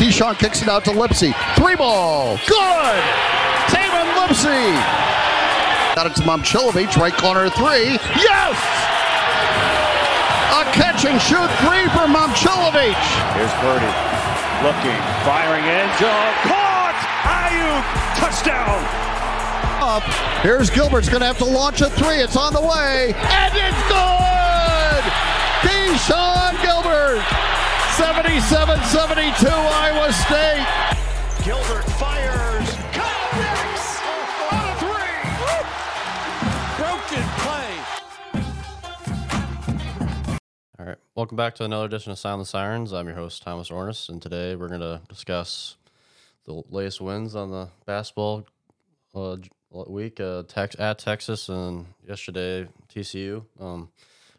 Keshon kicks it out to Lipsey. Three ball. Good. Tamin Lipsey. Got it to Momcilovic, right corner three. Yes! A catch and shoot three for Momcilovic. Here's Purdy. looking, firing zone. Caught! Aiyuk! Touchdown! Up. Here's Gilbert's going to have to launch a three. It's on the way. And it's good! Keshon Gilbert. 77-72 Iowa State. Gilbert fires. Connects on a three. Broken play. All right, welcome back to another edition of Sound the Cyrens. I'm your host Thomas Orness, and today we're going to discuss the latest wins on the basketball uh, week uh, tex- at Texas and yesterday TCU. Um,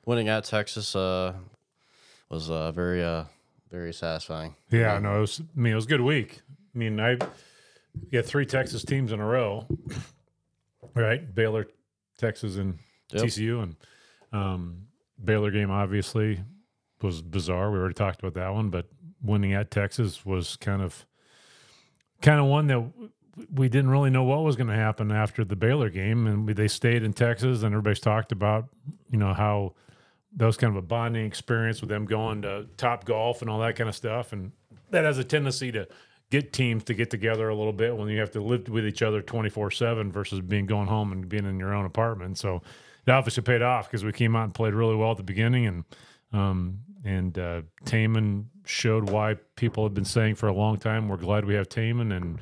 winning at Texas uh, was uh, very uh, very satisfying. Yeah, no, it was. I mean, it was a good week. I mean, I got three Texas teams in a row, right? Baylor, Texas, and Yep. TCU, and um, Baylor game obviously was bizarre. We already talked about that one, but winning at Texas was kind of, kind of one that we didn't really know what was going to happen after the Baylor game, and we, they stayed in Texas, and everybody's talked about, you know, how that was kind of a bonding experience with them going to top golf and all that kind of stuff. And that has a tendency to get teams to get together a little bit when you have to live with each other 24 7 versus being going home and being in your own apartment. So it obviously paid off because we came out and played really well at the beginning. And, um, and uh, Tamin showed why people have been saying for a long time, we're glad we have Tamin and,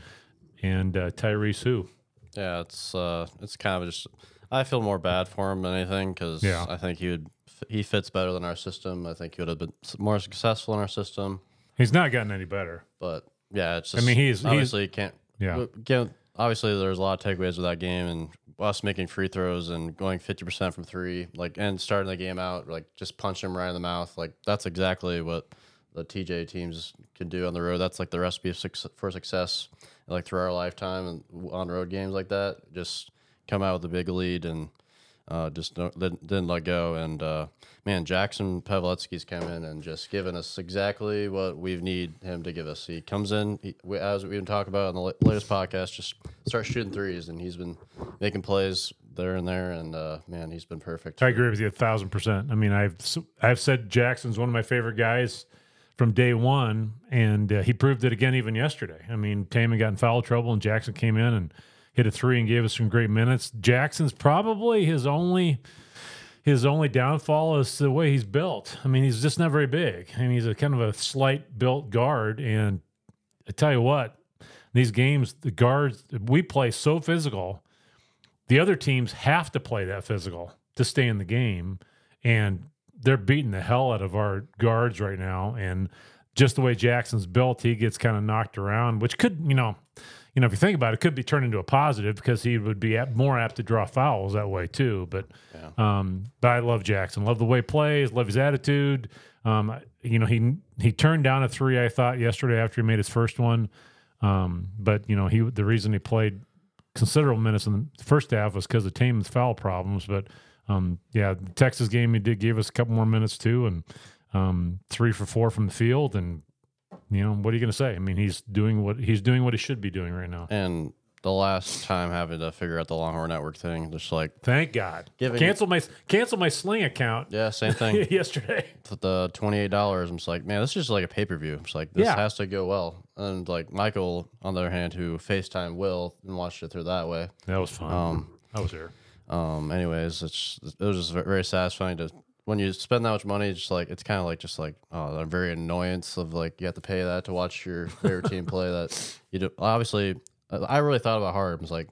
and uh, Tyrese who. Yeah, it's uh, it's kind of just. I feel more bad for him than anything because Yeah. I think he would he fits better than our system. I think he would have been more successful in our system. He's not gotten any better. But yeah, it's just. I mean, he's- he's- obviously can't. Yeah. Again, obviously there's a lot of takeaways with that game and us making free throws and going fifty percent from three, like and starting the game out like just punching him right in the mouth. Like that's exactly what the TJ teams can do on the road. That's like the recipe for success, like through our lifetime and on road games like that. Just come out with a big lead and. Uh, just didn't, didn't let go, and uh, man, Jackson Paveletzke's come in and just given us exactly what we need him to give us. He comes in, he, as we've been talking about in the latest podcast, just start shooting threes, and he's been making plays there and there, and uh, man, he's been perfect. I agree with you a thousand percent. I mean, I've I've said Jackson's one of my favorite guys from day one, and uh, he proved it again even yesterday. I mean, Tamin got in foul trouble, and Jackson came in and hit a three and gave us some great minutes. Jackson's probably his only his only downfall is the way he's built. I mean, he's just not very big. I mean, he's a kind of a slight built guard, and I tell you what, these games, the guards we play so physical the other teams have to play that physical to stay in the game and they're beating the hell out of our guards right now and just the way Jackson's built he gets kind of knocked around which could you know you know if you think about it, it could be turned into a positive because he would be more apt to draw fouls that way too but um but I love Jackson love the way he plays love his attitude um you know he he turned down a 3 I thought yesterday after he made his first one um but you know he the reason he played considerable minutes in the first half was because of Tamin's foul problems. But um, yeah, the Texas game he did give us a couple more minutes too, and um, three for four from the field. And you know what are you going to say? I mean, he's doing what he's doing what he should be doing right now. And the last time having to figure out the Longhorn Network thing, just like Thank God. Giving- cancel my cancel my Sling account yeah, same thing. yesterday. with the twenty eight dollars, I'm just like, man, this is just like a pay per view. I'm just like, this Yeah. has to go well. And like Michael, on the other hand, who FaceTime Will and watched it through that way. That was fun. Um, I was there. Um, anyways, it's it was just very satisfying to when you spend that much money. it's Just like it's kind of like just like uh, oh, the very annoyance of like you have to pay that to watch your favorite team play. That you do obviously. I really thought about hard. I was like,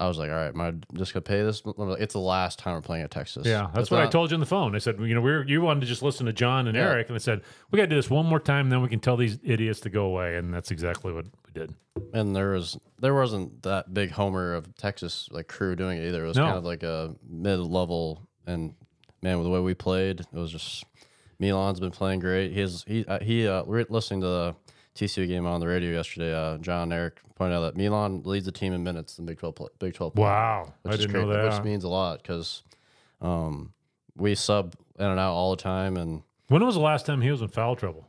I was like, all right, am I just gonna pay this? It's the last time we're playing at Texas. Yeah, that's It's what I told you on the phone. I said, you know, we were, you wanted to just listen to John and Yeah. Eric, and I said, we got to do this one more time, then we can tell these idiots to go away, and that's exactly what we did. and there was there wasn't that big homer of Texas like crew doing it either. It was No. kind of like a mid level, and man, with the way we played, it was just Milan's been playing great. He's he uh, he uh, we listening to the TCU game on the radio yesterday. Uh, John and Eric pointed out that Milan leads the team in minutes in Big Twelve play, Big Twelve. play, Wow, which I is didn't know that. Which means a lot because um, we sub in and out all the time, and When was the last time he was in foul trouble?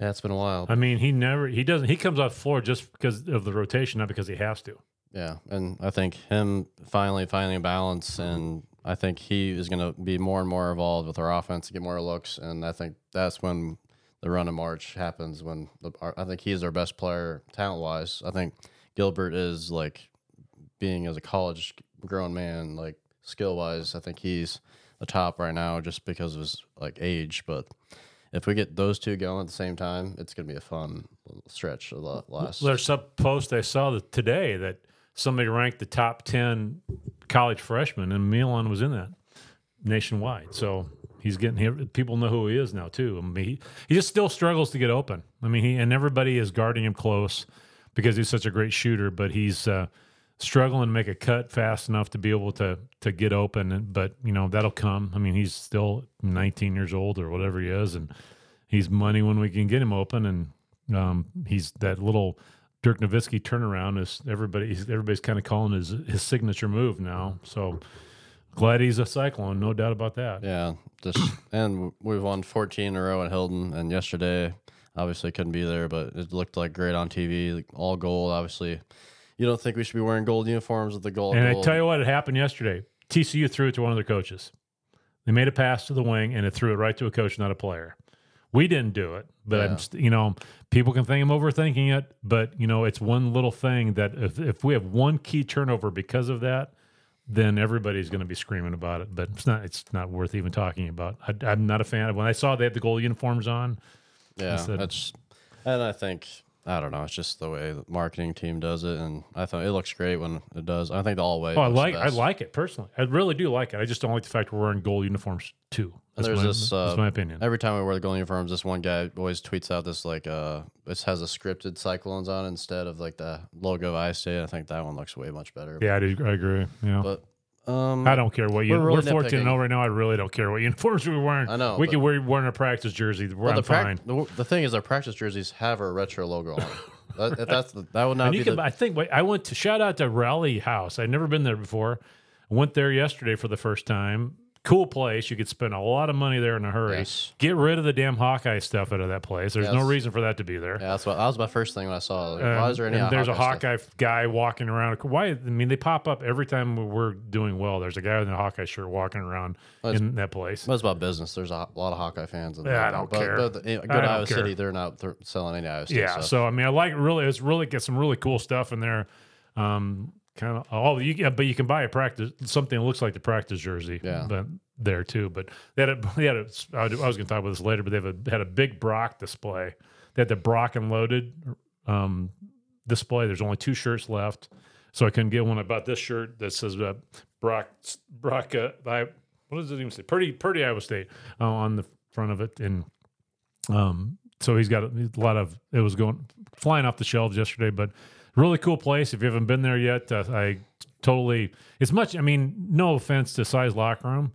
Yeah, it's been a while. I mean, he never he doesn't he comes off the floor just because of the rotation, not because he has to. Yeah, and I think him finally finding a balance, and I think he is going to be more and more involved with our offense, get more looks, and I think that's when the run of March happens. When the, our, I think he's our best player talent wise. I think Gilbert is like being as a college grown man, like skill wise. I think he's the top right now just because of his like age, but. If we get those two going at the same time, it's going to be a fun stretch of the last. There's some post I saw that today that somebody ranked the top 10 college freshman, and Milan was in that nationwide. So he's getting here. People know who he is now, too. I mean, he, he just still struggles to get open. I mean, he and everybody is guarding him close because he's such a great shooter, but he's uh, struggling to make a cut fast enough to be able to to get open. But, you know, that'll come. I mean, he's still 19 years old or whatever he is, and he's money when we can get him open. And um, he's that little Dirk Nowitzki turnaround is everybody everybody's kind of calling his his signature move now. So glad he's a cyclone, no doubt about that. Yeah, just and we've won 14 in a row at Hilton, and yesterday obviously couldn't be there, but it looked like great on TV, like all gold. Obviously, you don't think we should be wearing gold uniforms with the gold. And gold. I tell you what, it happened yesterday. TCU threw it to one of their coaches. They made a pass to the wing, and it threw it right to a coach, not a player. We didn't do it, but I'm, st- you know, people can think I'm overthinking it, but you know, it's one little thing that if if we have one key turnover because of that, then everybody's going to be screaming about it. But it's not it's not worth even talking about. I, I'm not a fan. Of when I saw they had the gold uniforms on, yeah, said- that's and I think I don't know. It's just the way the marketing team does it, and I thought it looks great when it does. I think the all way. oh, I like I like it personally. I really do like it. I just don't like the fact we're wearing gold uniforms too. That's there's my, this. Uh, that's my opinion. Every time we wear the gold uniforms, this one guy always tweets out this like uh, this has a scripted Cyclones on instead of like the logo of I State. I think that one looks way much better. Yeah, I, do, I agree. Yeah. But um, I don't care what you. We're We're, 14 and nitpicking. 0 right now. I really don't care what uniforms we're wearing. I know, We but- can wear wearing a practice jersey. We're Well, the, prac- fine. the, the thing is, our practice jerseys have a retro logo on. it. that, if that's the, that would not And be you the, can, I think wait, I went to shout out to Rally House. I'd never been there before. I went there yesterday for the first time. Cool place. You could spend a lot of money there in a hurry. Yes. Get rid of the damn Hawkeye stuff out of that place. There's no reason for that to be there. Yeah, that's what that was my first thing when I saw. it. Like, why Um, is there any? there's a Hawkeye stuff? Guy walking around. Why? I mean, they pop up every time we're doing well. There's a guy in a Hawkeye shirt walking around Well, in that place. It's about business. There's a lot of Hawkeye fans. In Yeah, there, I don't but, care. But the, good I don't Iowa care. City, they're not th- selling any Iowa State Yeah. stuff. So I mean, I like really. It's really get some really cool stuff in there. Um, kind of. Oh, you yeah, but you can buy a practice something that looks like the practice jersey. Yeah. But there too. But they had a. They had a. I was going to talk about this later, but they have a, had a big Brock display. They had the Brock and loaded um, display. There's only two shirts left, so I couldn't get one. I bought this shirt that says uh, Brock Brock. Uh, I, what does it even say? Pretty Pretty Iowa State uh, on the front of it, and um, so he's got a, a lot of. It was going flying off the shelves yesterday, but really cool place. If you haven't been there yet, uh, I totally. It's much. I mean, no offense to size locker room,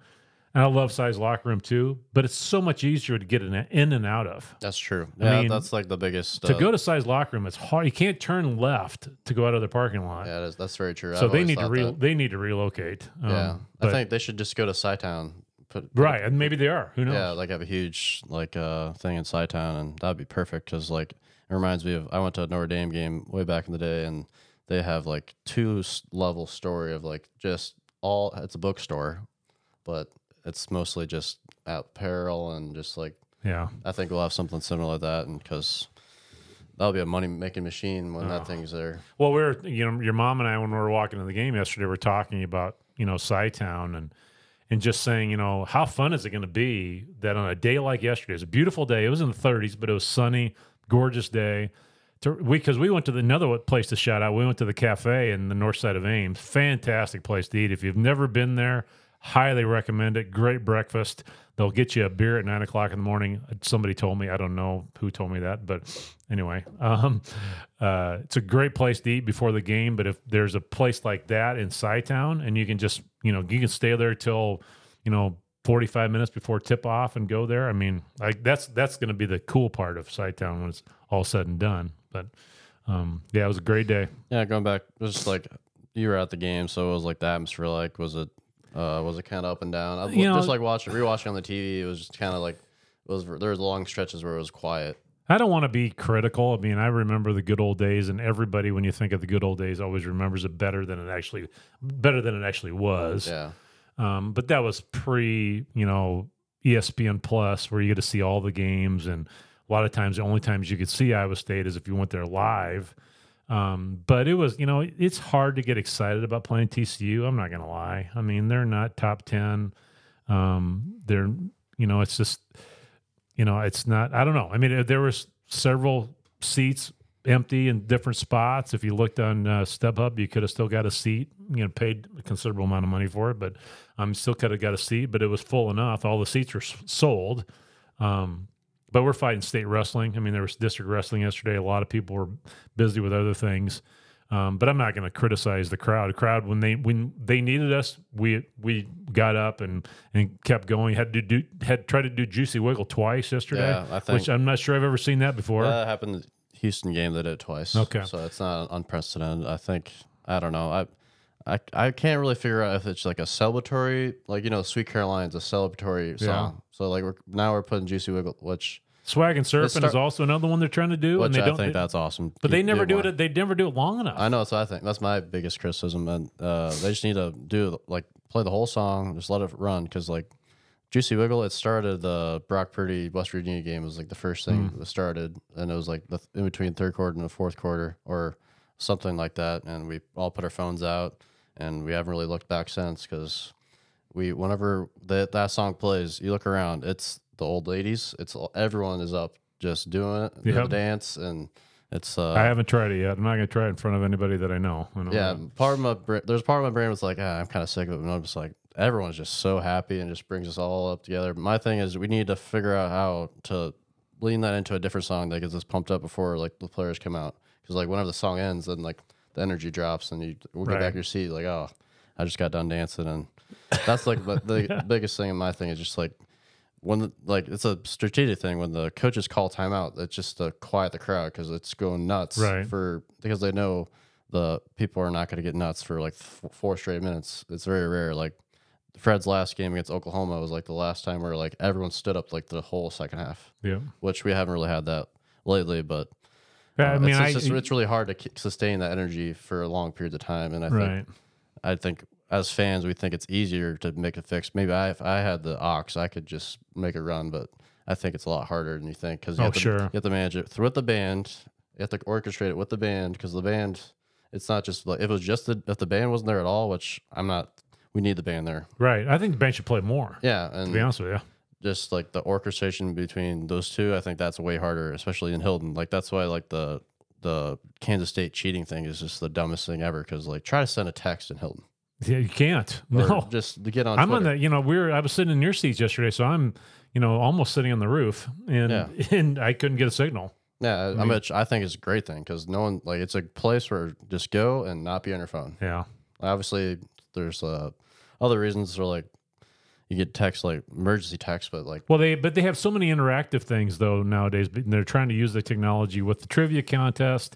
and I love size locker room too, but it's so much easier to get in, in and out of. that's true. I Yeah, mean, that's like the biggest. To uh, go to size locker room, it's hard. You can't turn left to go out of the parking lot. Yeah, is, that's very true. so I've they need to re- that. they need to relocate. Um, Yeah, I think they should just go to Cytown. Put right, and maybe they are. Who knows? Yeah, like have a huge like uh thing in Cytown, and that'd be perfect because like it reminds me of I went to a Notre Dame game way back in the day, and they have like two level story of like just all it's a bookstore, but it's mostly just apparel and just like yeah. I think we'll have something similar to that, and because that'll be a money making machine when Oh. that thing's there. Well, we were, you know, your mom and I, when we were walking to the game yesterday, we are talking about, you know, Town and and just saying, you know, how fun is it going to be that on a day like yesterday, it's a beautiful day. It was in the 30s, but it was sunny, gorgeous day. To, we because we went to the, another place to shout out. We went to the cafe in the north side of Ames. Fantastic place to eat. If you've never been there, highly recommend it. Great breakfast. They'll get you a beer at nine o'clock in the morning. Somebody told me. I don't know who told me that, but anyway, um, uh, it's a great place to eat before the game. But if there's a place like that in Town, and you can just you know you can stay there till you know 45 minutes before tip off and go there. I mean, like that's that's going to be the cool part of Town when it's all said and done. But um, yeah, it was a great day. Yeah, going back, it was just like you were at the game, so it was like the atmosphere. Like, was it uh, was it kind of up and down? I, You know- just like watching rewatching on the TV, it was just kind of like it was there was long stretches where it was quiet. I don't want to be critical. I mean, I remember the good old days, and everybody, when you think of the good old days, always remembers it better than it actually, better than it actually was. Yeah. Um, but that was pre, you know, ESPN Plus, where you get to see all the games, and a lot of times the only times you could see Iowa State is if you went there live. Um, but it was, you know, it's hard to get excited about playing TCU. I'm not going to lie. I mean, they're not top ten. Um, they're, you know, it's just, you know, it's not. I don't know. I mean, there was several seats empty in different spots. If you looked on uh, StubHub, you could have still got a seat. You know, paid a considerable amount of money for it, but I'm um, still could have got a seat. But it was full enough. All the seats were s- sold. Um, but we're fighting state wrestling. I mean, there was district wrestling yesterday. A lot of people were busy with other things. Um, but I'm not going to criticize the crowd. The crowd when they when they needed us, we we got up and and kept going. Had to do had tried to do Juicy Wiggle twice yesterday, Yeah, I think- which I'm not sure I've ever seen that before. That happened Houston game. They did it twice. Okay. So it's not unprecedented. I think I don't know. I I I can't really figure out if it's like a celebratory, like you know, Sweet Caroline's a celebratory song. So like we're now we're putting Juicy Wiggle, which Swag and surfing start- is also another one they're trying to do, which and they I don't. think they- that's awesome. but they never do more. it. They never do it long enough. I know. So I think that's my biggest criticism, and uh, they just need to do like play the whole song, just let it run, because like Juicy Wiggle, it started the Brock Purdy West Virginia game was like the first thing Mm. that started, and it was like the in between third quarter and the fourth quarter or something like that, and we all put our phones out, and we haven't really looked back since because we whenever that that song plays, you look around, it's the old ladies, it's everyone is up just doing it, Yep. the dance, and it's uh, I haven't tried it yet. I'm not going to try it in front of anybody that I know. I yeah, part of my there's part of my brain was like, ah, I'm kind of sick of it. And I'm just like, everyone's just so happy and just brings us all up together. My thing is, we need to figure out how to lean that into a different song that gets us pumped up before like the players come out. Because like whenever the song ends, then like the energy drops and you will get Right. back in your seat like, oh, I just got done dancing, and that's like the, the biggest thing in my thing is just like when the, like it's a strategic thing when the coaches call timeout it's just to quiet the crowd because it's going nuts Right. for because they know the people are not going to get nuts for like f- four straight minutes it's very rare like fred's last game against oklahoma was like the last time where like everyone stood up like the whole second half yeah. which we haven't really had that lately but Yeah, I uh, mean, it's, I, just, it's really hard to k- sustain that energy for long periods of time and i think. I think as fans, we think it's easier to make a fix. Maybe I, if I had the ox, I could just make a run, but I think it's a lot harder than you think because you, Oh, have to- sure. you have to manage it through with the band. You have to orchestrate it with the band because the band, it's not just like if it was just the, if the band wasn't there at all, which I'm not. We need the band there. Right. I think the band should play more. Yeah, and To be honest with you. just like the orchestration between those two, I think that's way harder, especially in Hilton. Like that's why like the the Kansas State cheating thing is just the dumbest thing ever. Because like try to send a text in Hilton. Yeah, you can't. or No. just to get on. I'm Twitter. on the, you know, we are I was sitting in your seats yesterday, so I'm, you know, almost sitting on the roof and, Yeah. and I couldn't get a signal. Yeah, I mean, I think it's a great thing because no one like it's a place where just go and not be on your phone. Yeah. Obviously, there's uh, other reasons for like you get text like emergency text, but like Well, they, but they have so many interactive things though nowadays, but they're trying to use the technology with the trivia contest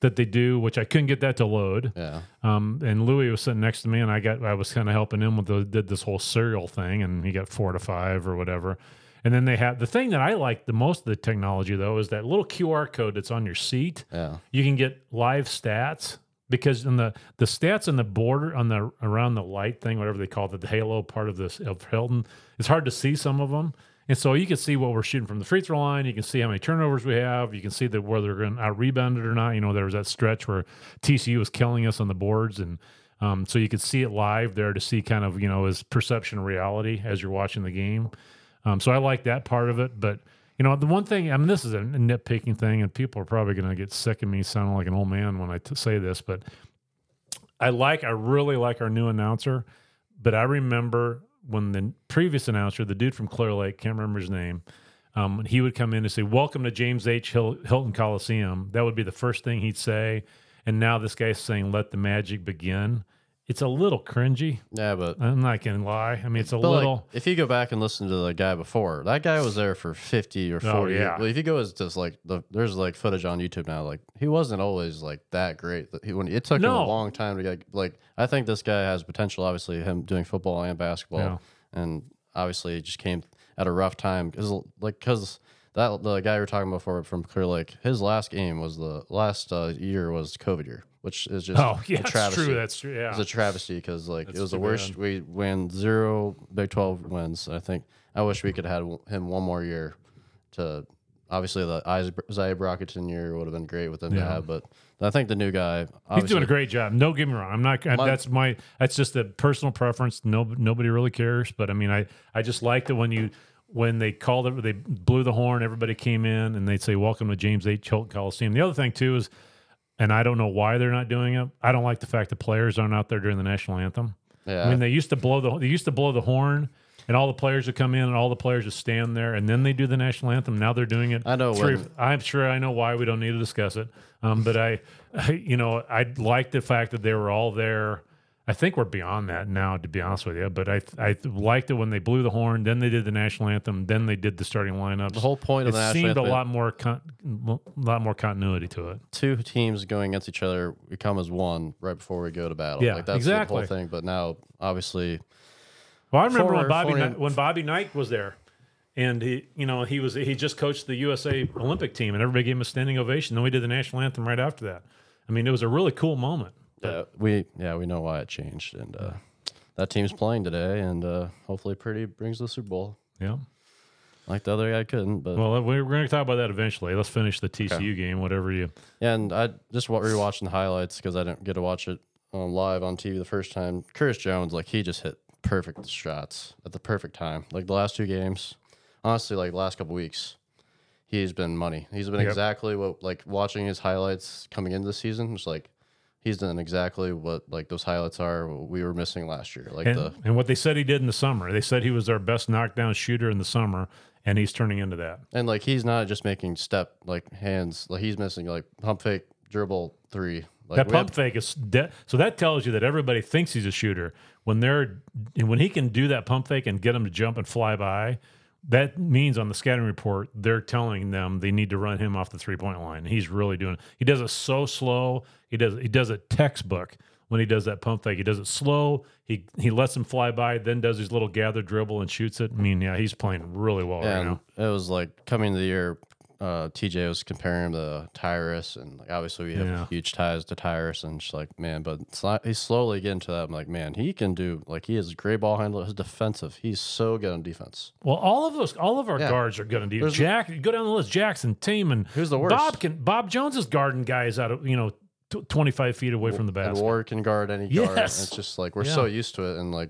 that they do, which I couldn't get that to load. yeah, Um, and Louis was sitting next to me, and I got I was kind of helping him with the did this whole serial thing, and he got four to five or whatever. And then they have the thing that I like the most of the technology though is that little QR code that's on your seat. yeah, You can get live stats because in the the stats on the border on the around the light thing, whatever they call it, the halo part of this of Hilton, it's hard to see some of them. And so you can see what we're shooting from the free throw line. You can see how many turnovers we have. You can see that whether they're going to rebound it or not. You know, there was that stretch where TCU was killing us on the boards, and um, so you could see it live there to see kind of you know as perception of reality as you're watching the game. Um, so I like that part of it, but you know the one thing I mean this is a nitpicking thing, and people are probably going to get sick of me sounding like an old man when I t- say this, but I like I really like our new announcer, but I remember when the previous announcer, the dude from Clear Lake, can't remember his name, um, he would come in and say, "Welcome to James H. Hil- Hilton Coliseum." That would be the first thing he'd say, and now this guy's saying, "Let the magic begin." It's a little cringy. yeah. But, I'm not gonna lie. I mean, it's a but like, little. if you go back and listen to the guy before, that guy was there for fifty or Oh, forty. yeah. Well, if you go as just like the there's like footage on YouTube now, like he wasn't always like that great. He when it took him a long time to get like I think this guy has potential. Obviously, him doing football and basketball, Yeah. and obviously it just came at a rough time because like because that the guy we were talking about before from Clear Lake, his last game was the last uh, year was COVID year, which is just Oh, yeah, a that's true. That's true. Yeah. It's a travesty because like That's it was the worst. bad. We win zero Big Twelve wins. I think I wish we could have had him one more year. To obviously the Isaiah Brockington year would have been great with him to Yeah. have, but I think the new guy. He's doing a great job. No, get me wrong. I'm not. My- that's my. That's just a personal preference. No, nobody really cares. But I mean, I I just like that when you when they called it, they blew the horn. Everybody came in and they'd say, "Welcome to James H. Hilton Coliseum." The other thing too is, and I don't know why they're not doing it. I don't like the fact that players aren't out there during the national anthem. Yeah, I mean, they used to blow the they used to blow the horn. And all the players would come in, and all the players would stand there, and then they do the national anthem. Now they're doing it. I know three- when- I'm sure I know why. We don't need to discuss it. Um, but I, I, you know, I like the fact that they were all there. I think we're beyond that now, to be honest with you. But I, I liked it when they blew the horn. Then they did the national anthem. Then they did the starting lineups. the whole point it of national seemed a lot more, con- lot more continuity to it. two teams going against each other, we come as one right before we go to battle. Yeah, like that's exactly. the whole thing. But now, obviously, Well, I remember when Bobby former- Knight, when Bobby Knight was there, and he, you know, he was he just coached the USA Olympic team, and everybody gave him a standing ovation. Then we did the national anthem right after that. I mean, it was a really cool moment. Yeah, we yeah we know why it changed, and uh, that team's playing today, and uh, hopefully, Purdy brings the Super Bowl. Yeah. Like the other guy couldn't, but Well, we're going to talk about that eventually. Let's finish the TCU game, whatever you. yeah. And I just rewatching the highlights because I didn't get to watch it um, live on TV the first time. Curtis Jones, like he just hit perfect shots at the perfect time. Like the last two games, honestly, like the last couple weeks, he's been money. He's been Yep. exactly what like watching his highlights coming into the season. It's like he's done exactly what like those highlights are what we were missing last year. Like And, the and what they said he did in the summer. They said he was our best knockdown shooter in the summer, and he's turning into that. and like he's not just making step like hands. Like he's missing like pump fake dribble three. Like that pump fake is de- so that tells you that everybody thinks he's a shooter when they're when he can do that pump fake and get them to jump and fly by. That means on the scouting report they're telling them they need to run him off the three point line. He's really doing. He does it so slow. He does he does it textbook when he does that pump fake. He does it slow. He he lets him fly by, then does his little gather dribble and shoots it. I mean, yeah, he's playing really well right now. it was like coming to the year. Uh, TJ was comparing him to Tyrus, and like obviously we have Yeah. huge ties to Tyrus, and just like man, but it's not, he's slowly getting to that. I'm like, man, he can do like he is a great ball handler. His defensive, he's so good on defense. Well, all of those, all of our Yeah. guards are to do. There's- Jack, go down the list. Jackson, Tamin. Who's the worst? Bob can. Bob Jones is guarding guys out of you know twenty five feet away from the And basket. Ward can guard any guard. Yes. It's just like we're Yeah. so used to it, and like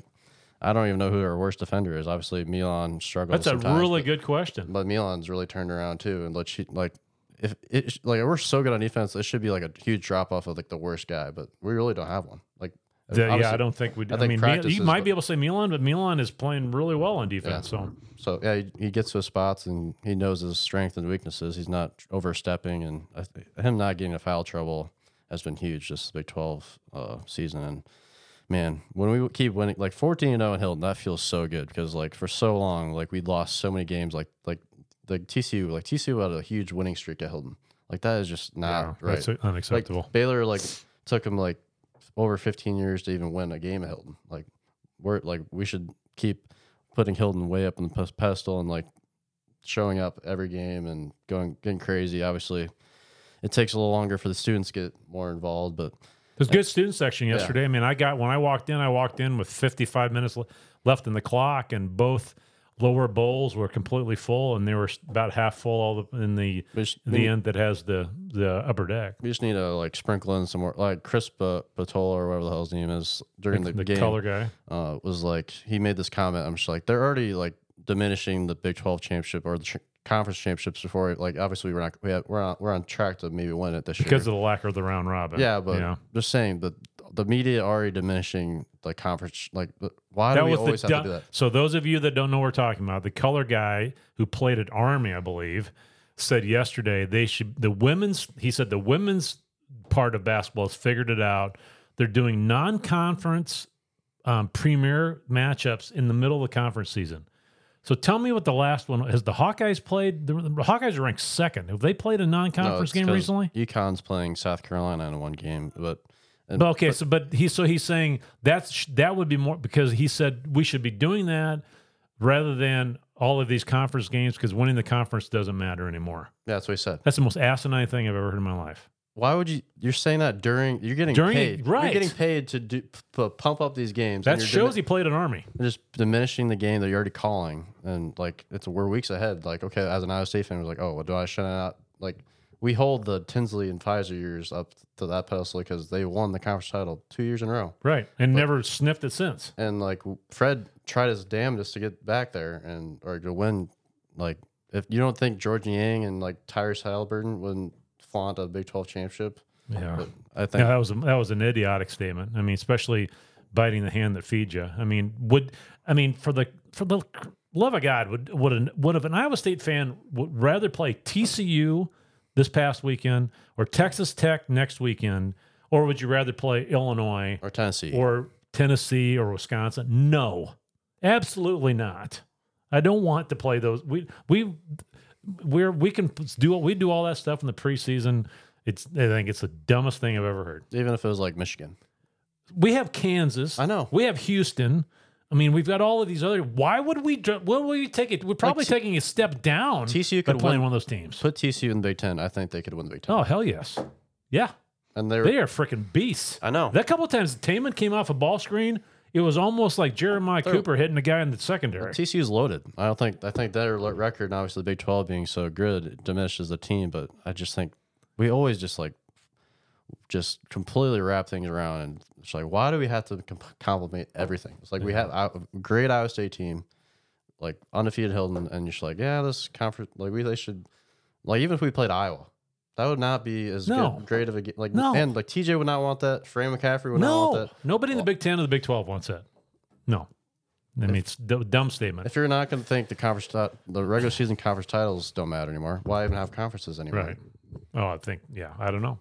I don't even know who our worst defender is. Obviously, Milan struggles. That's a really but- good question. But Milan's really turned around too, and she like if it like we're so good on defense, it should be like a huge drop off of like the worst guy, but we really don't have one. Like The- yeah, I don't think we. do. I I, mean, you might be able to say Milan, but Milan is playing really well on defense. So So yeah, he, he gets to his spots and he knows his strengths and weaknesses. He's not overstepping, and I him not getting a foul trouble has been huge this Big Twelve uh, season. And man, when we keep winning, like fourteen and zero in Hilton, that feels so good because like for so long, like we lost so many games, like like the TCU, like TCU had a huge winning streak at Hilton. Like that is just yeah, not right. that's unacceptable. Like Baylor, like took him like over 15 years to even win a game at Hilton. Like we're like we should keep putting Hilton way up in the pedestal and like showing up every game and going getting crazy. Obviously, it takes a little longer for the students to get more involved, but There's a good student section yesterday. I mean, I got when I walked in, I walked in with 55 minutes left in the clock, and both lower bowls were completely full, and they were about half full all the, in the just, the end that has the the upper deck. we just need to like sprinkle in some more. Like Chris Spatola or whatever the hell his name is during the, the game. color guy. uh, was like he made this comment. I'm just like they're already like diminishing the Big 12 championship or the conference championships before. Like obviously we're not we have, we're on we're on track to maybe win it this because year. Because of the lack of the round robin. yeah, but yeah. just saying that the media already diminishing the conference. Like the- why do that we always have du- to do that? So those of you that don't know what we're talking about, the color guy who played at Army, I believe, said yesterday they should the women's. He said the women's part of basketball has figured it out. They're doing non-conference um, premier matchups in the middle of the conference season. So tell me what the last one has. The Hawkeyes played. The, the Hawkeyes are ranked second. Have they played a non-conference it's game recently? UConn's playing South Carolina in one game, but and, But okay, so but he so he's saying that's that would be more because he said we should be doing that rather than all of these conference games because winning the conference doesn't matter anymore. Yeah, that's what he said. That's the most asinine thing I've ever heard in my life. Why would you? You're saying that during you're getting During- paid. right. You're getting paid to do p- pump up these games. That shows dimi- he played an Army. Just diminishing the game that you're already calling, and like it's we're weeks ahead. Like okay, as an Iowa State fan, we're like, oh, well, do I shut out? Like we hold the Tinsley and Fizer years up to that pedestal because they won the conference title two years in a row, Right. And never sniffed it since. and like Fred tried his damnedest to get back there and or to win. Like if you don't think Georges Niang and like Tyrese Haliburton wouldn't flaunt a Big Twelve championship, Yeah. but I think that was a, that was an idiotic statement. I mean, especially biting the hand that feeds you. I mean, would I mean for the for the love of God, would would an would an Iowa State fan would rather play TCU this past weekend or Texas Tech next weekend, or would you rather play Illinois or Tennessee or Tennessee or Wisconsin? No, absolutely not. I don't want to play those. We we we're we can do we do all that stuff in the preseason. It's I think it's the dumbest thing I've ever heard. even if it was like Michigan. We have Kansas. I know. We have Houston. I mean, we've got all of these other. Why would we? What would we take it? We're probably T- taking a step down. TCU could play one of those teams. Put TCU in the Big Ten. I think they could win the Big Ten. Oh hell yes, yeah. and they're They are freaking beasts. I know. That couple of times Tamin came off a ball screen, it was almost like Jeremiah Cooper hitting the guy in the secondary. TCU's loaded. I don't think I think their record and obviously the Big Twelve being so good diminishes the team, but I just think we always just like just completely wrap things around and it's like why do we have to com- compliment everything? It's like we have a great Iowa State team, like undefeated Hilton, and you're just like yeah, this conference like we they should like even if we played Iowa. That would not be as No. good, great of a game. Like, No. and like TJ would not want that. Fran McCaffery would not no, want that. nobody in the Big Ten or the Big Twelve wants that. No, I mean it's a d- dumb statement. If you're not going to think the conference, the regular season conference titles don't matter anymore, why even have conferences anymore? Right. Oh, I think yeah. I don't know.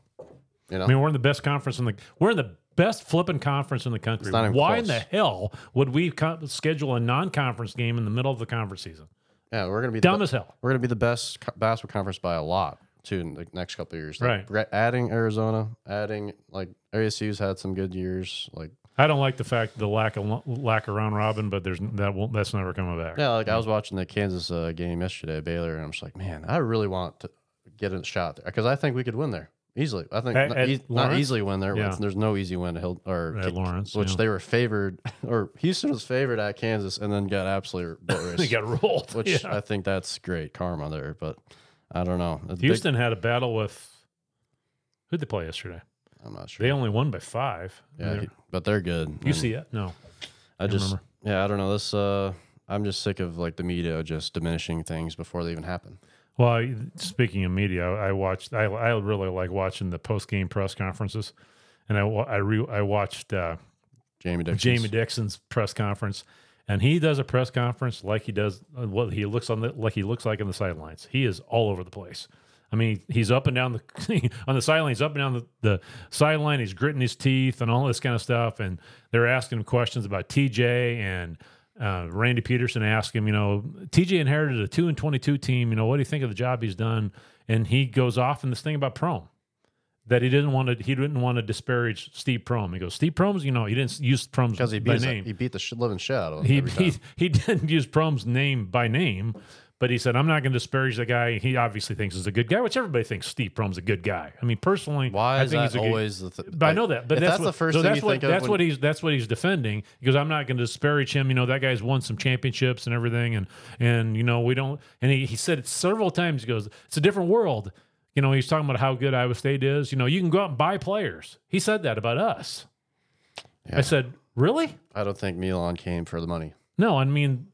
You know, I mean, we're in the best conference in the we're in the best flipping conference in the country. not even Why in the hell would we co- schedule a non-conference game in the middle of the conference season? yeah, we're going to be Dumb the, as hell. We're going to be the best co- basketball conference by a lot too in the next couple of years. Like, Right. Adding Arizona, adding like ASU's had some good years. Like I don't like the fact the lack of lack of round robin, but there's that won't that's never coming back. yeah, like I was watching the Kansas uh, game yesterday, Baylor, and I'm just like, man, I really want to get a shot there because I think we could win there easily. I think At- not, at eas- not easily win there. Yeah. There's no easy win to Hill or At Lawrence, which yeah. they were favored or Houston was favored at Kansas and then got absolutely They got rolled. which Yeah. I think that's great karma there. But I don't know. It's big- Houston had a battle with who'd they play yesterday? I'm not sure. They only won by five. yeah, They're- but they're good. You see it? No. I just remember. yeah, I don't know. This uh, I'm just sick of like the media just diminishing things before they even happen. Well, I- speaking of media, I watched. I I really like watching the post game press conferences, and I I re, I watched uh, Jamie Dixon. Jamie Dixon's press conference, and he does a press conference like he does uh, what he looks on the like he looks like on the sidelines. He is all over the place. I mean, he's up and down the on the sidelines, up and down the, the sideline. He's gritting his teeth and all this kind of stuff. And they're asking him questions about TJ and uh, Randy Peterson asked him, you know, TJ inherited a two and twenty two team. You know, what do you think of the job he's done? And he goes off in this thing about Prohm that he didn't want to. He didn't want to disparage Steve Prohm. He goes, Steve Prohm's, you know, he didn't use Prohm's because he by beat name he beat the sh- living shit out of him. he, every he time. he didn't use Prohm's name by name, but he said, "I'm not going to disparage the guy. He obviously thinks he's a good guy, which everybody thinks Steve Prohm's a good guy. I mean, personally, Why I is think that he's a good- always the th- but I know that, but that's, that's what, the first so thing that's you what think of that's when- what he's that's what he's defending because I'm not going to disparage him. You know, that guy's won some championships and everything, and and you know we don't. And he, he said it several times. He goes, "It's a different world." You know, he's talking about how good Iowa State is. You know, you can go out and buy players. He said that about us. Yeah. I said, "Really?" I don't think Milan came for the money. No, I mean,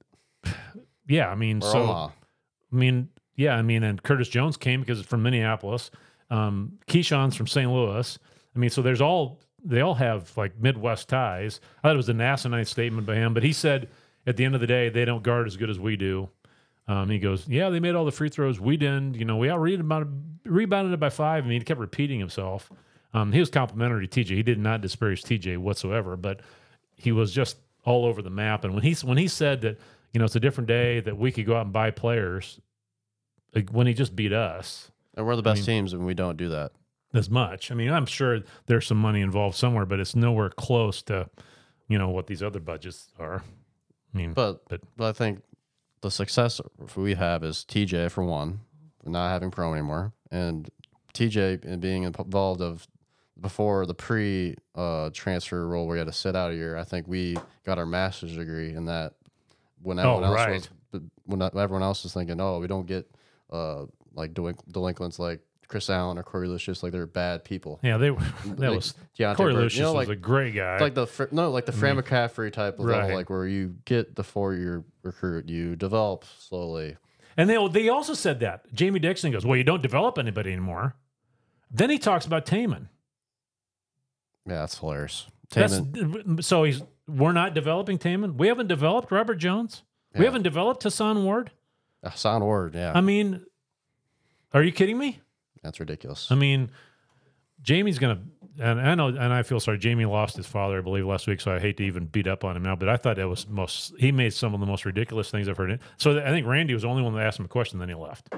yeah, I mean, Or so Omaha. I mean, yeah, I mean, and Curtis Jones came because it's from Minneapolis. Um, Keshon's from St. Louis. I mean, so there's all they all have like Midwest ties. I thought it was an asinine statement by him, but he said at the end of the day they don't guard as good as we do. Um, he goes, yeah, they made all the free throws. We didn't. You know, we out rebounded, it by five. I mean, he kept repeating himself. Um, he was complimentary to TJ. He did not disparage TJ whatsoever, but he was just all over the map. And when he when he said that, you know, it's a different day that we could go out and buy players, like when he just beat us And we're the best teams and we don't do that. as much. I mean, I'm sure there's some money involved somewhere, but it's nowhere close to, you know, what these other budgets are. I mean, But but but I think the success we have is TJ for one, not having Prohm anymore, and TJ and being involved of before the pre uh, transfer role where you had to sit out a year. I think we got our master's degree in that when everyone else right. was when everyone else was thinking, oh, we don't get uh, like delin- delinquents like Chris Allen or Korie Lucious, like they're bad people. Yeah, they that Like was Deontay Corey Burke, Lucius you know, was like- a great guy. like the no, like the Fran McCaffery type of Right. level, like where you get the four year recruit, you develop slowly. And they they also said that Jamie Dixon goes, "Well, you don't develop anybody anymore." Then he talks about Tamin. Yeah, that's hilarious. That's so he's we're not developing Tamin. We haven't developed Robert Jones. We haven't developed Hason Ward. sound word, yeah, I mean, are you kidding me? that's ridiculous. I mean, Jamie's gonna, and I know, and I feel sorry. Jamie lost his father, I believe, last week, so I hate to even beat up on him now. But I thought that was most. He made some of the most ridiculous things I've heard. So I think Randy was the only one that asked him a question, then he left. I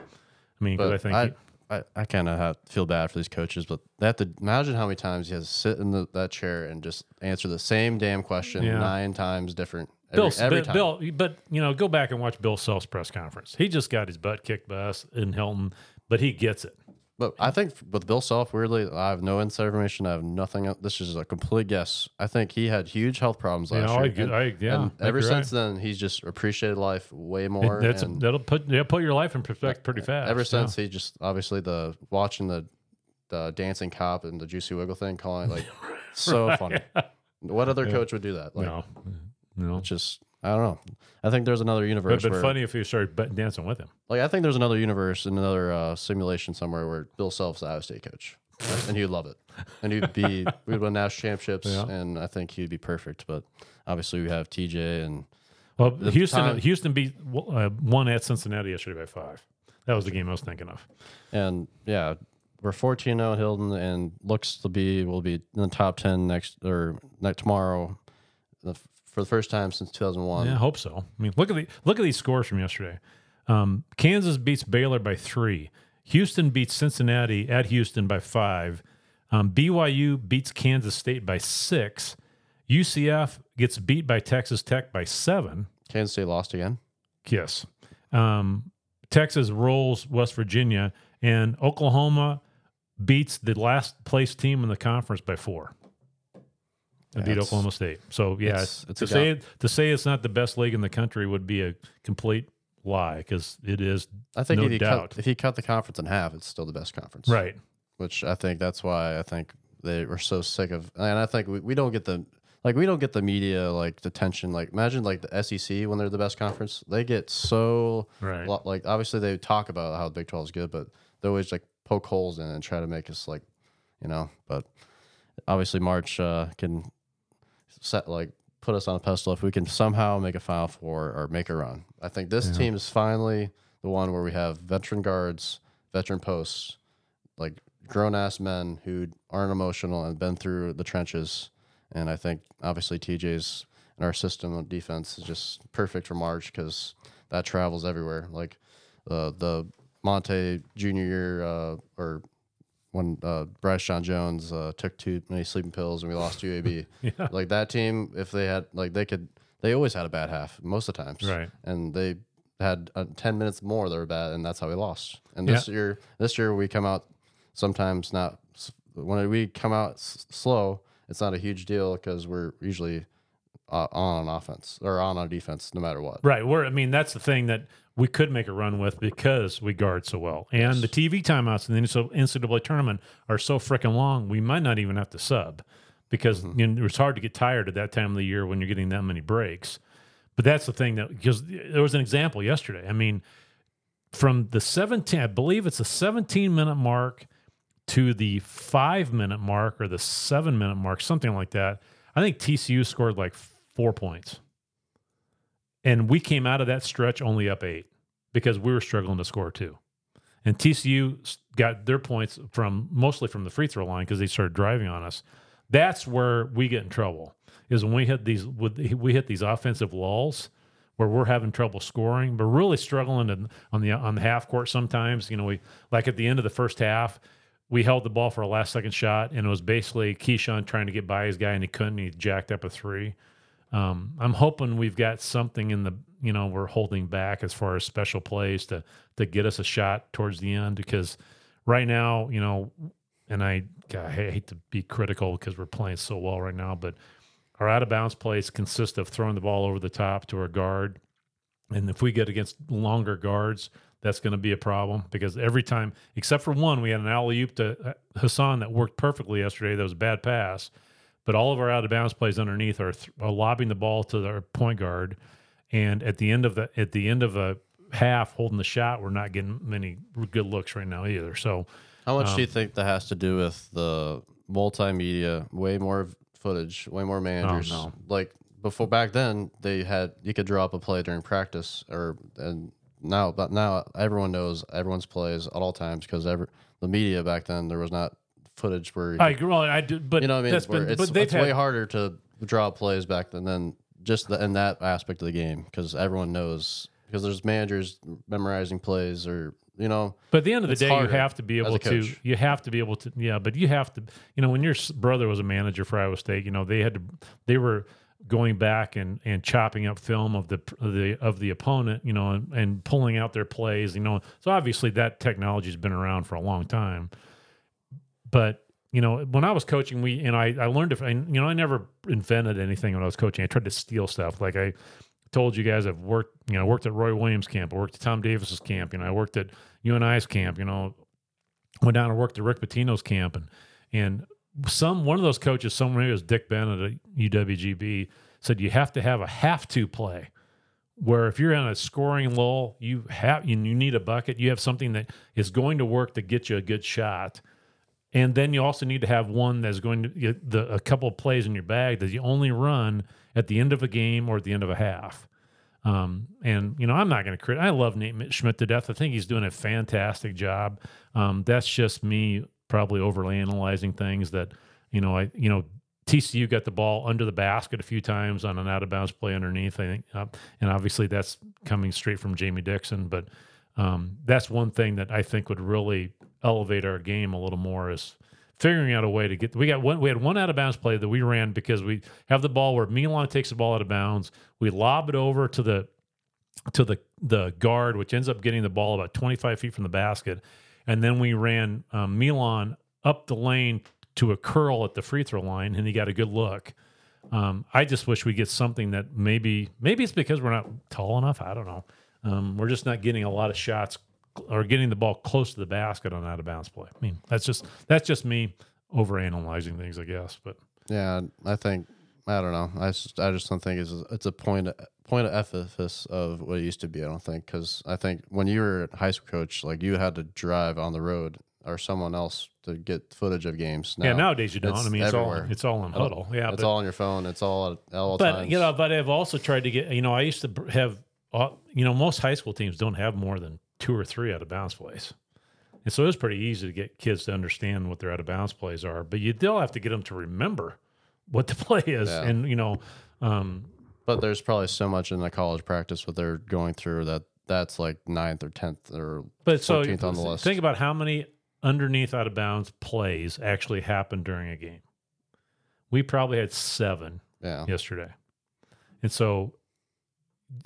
mean, because I think I, he- I, I kind of feel bad for these coaches, but they have to imagine how many times he has to sit in the, that chair and just answer the same damn question Yeah. nine times different every, Bill, every but, time. Bill, but you know, go back and watch Bill Self's press conference. He just got his butt kicked by us in Hilton, but he gets it. But I think with Bill Self, weirdly, I have no inside information. I have nothing. else- This is a complete guess. I think he had huge health problems Yeah, last I year. get- and, I- yeah, and ever since then, he's just appreciated life way more. That's and that'll put that'll put your life in perspective pretty fast. ever yeah. since he just obviously the watching the the dancing cop and the juicy wiggle thing, calling it like so funny. What other coach would do that? Like, no, no. just I don't know. I think there's another universe it'd been where, funny if he started dancing with him. like, I think there's another universe, and another uh, simulation somewhere where Bill Self's the Iowa State coach, and he'd love it, and he'd be we'd win national championships, Yeah. and I think he'd be perfect. But obviously, we have TJ, and Well, Houston time- Houston beat uh, one at Cincinnati yesterday by five. That was the game I was thinking of. and yeah, we're 14 0 at Hilton, and looks to be we'll be in the top 10 next or next tomorrow, the, for the first time since 2001. Yeah, I hope so. I mean, look at the look at these scores from yesterday. Um, Kansas beats Baylor by three. Houston beats Cincinnati at Houston by five. Um, BYU beats Kansas State by six. UCF gets beat by Texas Tech by seven. Kansas State lost again. Yes. Um, Texas rolls West Virginia, and Oklahoma beats the last place team in the conference by four. They beat Oklahoma State. So yeah, it's- it's to say to say it's not the best league in the country would be a complete lie because it is. I think No if you doubt. cut if you cut the conference in half, it's still the best conference. Right. Which I think that's why I think they were so sick of, and I think we, we don't get the like we don't get the media like the tension. Like imagine like the SEC when they're the best conference, they get so Right. like obviously they talk about how the Big Twelve is good, but they always like poke holes in and try to make us like you know. But obviously March uh, can set like put us on a pedestal if we can somehow make a Final Four or make a run. I think this team is finally the one where we have veteran guards, veteran posts, like grown ass men who aren't emotional and been through the trenches. And I think obviously TJ's and our system of defense is just perfect for March because that travels everywhere. Like uh, the Monte junior year uh, or when uh, Bryce Dejean-Jones uh, took too many sleeping pills and we lost UAB. Yeah. Like that team, if they had like they could, they always had a bad half most of the times, Right. And they had uh, ten minutes more they were bad, and that's how we lost. And this year, this year we come out sometimes not when we come out s- slow. It's not a huge deal because we're usually uh, on offense or on our defense no matter what. Right. We're, I mean, that's the thing that we could make a run with because we guard so well. And the TV timeouts in the NCAA tournament are so freaking long, we might not even have to sub because mm-hmm. you know, it's hard to get tired at that time of the year when you're getting that many breaks. But that's the thing that, because there was an example yesterday. I mean, from the 17, I believe it's a 17 minute mark to the five minute mark or the seven minute mark, something like that. I think TCU scored like four points. And we came out of that stretch only up eight because we were struggling to score too. And TCU got their points from mostly from the free throw line because they started driving on us. That's where we get in trouble is when we hit these we hit these offensive lulls where we're having trouble scoring. We're really struggling in, on the on the half court sometimes. You know, we like at the end of the first half, we held the ball for a last second shot, and it was basically Keshon trying to get by his guy, and he couldn't. He jacked up a three. Um, I'm hoping we've got something in the you know we're holding back as far as special plays to to get us a shot towards the end because right now you know and I, God, I hate to be critical because we're playing so well right now, but our out of bounds plays consist of throwing the ball over the top to our guard. And if we get against longer guards, that's going to be a problem because every time, except for one, we had an alley oop to uh, Hason that worked perfectly yesterday. That was a bad pass. But all of our out of bounds plays underneath are, th- are lobbing the ball to our point guard. And at the end of the at the end of a half holding the shot, we're not getting many good looks right now either. So How much do Um, you think that has to do with the multimedia? Way more footage, way more managers. Oh, no. Like before, back then they had you could draw up a play during practice, or and now, but now everyone knows everyone's plays at all times because every the media back then there was not footage where I agree. Well, I do, but you know what I mean. That's Where been, it's but it's had, way harder to draw plays back than then just the, in that aspect of the game because everyone knows because there's managers memorizing plays or you know But at the end of the day, you have to be able to. You have to be able to. Yeah, but you have to. You know, when your brother was a manager for Iowa State, you know they had to. They were going back and and chopping up film of the of the of the opponent. You know, and, and pulling out their plays. You know, so obviously that technology has been around for a long time. But you know, when I was coaching, we and I I learned if you know I never invented anything when I was coaching. I tried to steal stuff. Like I told you guys I've worked, you know, I worked at Roy Williams camp, I worked at Tom Davis's camp, you know, I worked at UNI's camp, you know, went down and worked at Rick Pitino's camp and and some one of those coaches, someone who was Dick Bennett at UWGB, said you have to have a have to play where if you're in a scoring lull, you have you need a bucket, you have something that is going to work to get you a good shot. And then you also need to have one that's going to get the a couple plays in your bag that you only run at the end of a game or at the end of a half. Um, and you know, I'm not going to crit. I love Nate Schmidt to death. I think he's doing a fantastic job. Um, that's just me probably overly analyzing things that you know. I you know TCU got the ball under the basket a few times on an out of bounds play underneath. I think, uh, and obviously that's coming straight from Jamie Dixon. But um, that's one thing that I think would really elevate our game a little more is figuring out a way to get. We got one. We had one out of bounds play that we ran because we have the ball where Milan takes the ball out of bounds. We lob it over to the to the the guard, which ends up getting the ball about 25 feet from the basket, and then we ran um, Milan up the lane to a curl at the free throw line, and he got a good look. Um, I just wish we get something that maybe maybe it's because we're not tall enough. I don't know. Um, we're just not getting a lot of shots or getting the ball close to the basket on out of bounds play. I mean, that's just that's just me over analyzing things, I guess. But Yeah, I think I don't know. I just I just don't think it's it's a point point of emphasis of what it used to be. I don't think because I think when you were a high school coach, like you had to drive on the road or someone else to get footage of games. Now, yeah, nowadays you don't. I mean, it's all everywhere. it's all in huddle. Yeah, it's but, all on your phone. It's all at all but times. you know, but I've also tried to get. You know, I used to have. Uh, you know, most high school teams don't have more than two or three out of bounds plays. And so it's pretty easy to get kids to understand what their out of bounds plays are, but you still have to get them to remember what the play is. Yeah. And, you know, um, But there's probably so much in the college practice what they're going through that that's like ninth or tenth or But so on the list. think about how many underneath out of bounds plays actually happened during a game. We probably had seven yeah. yesterday. And so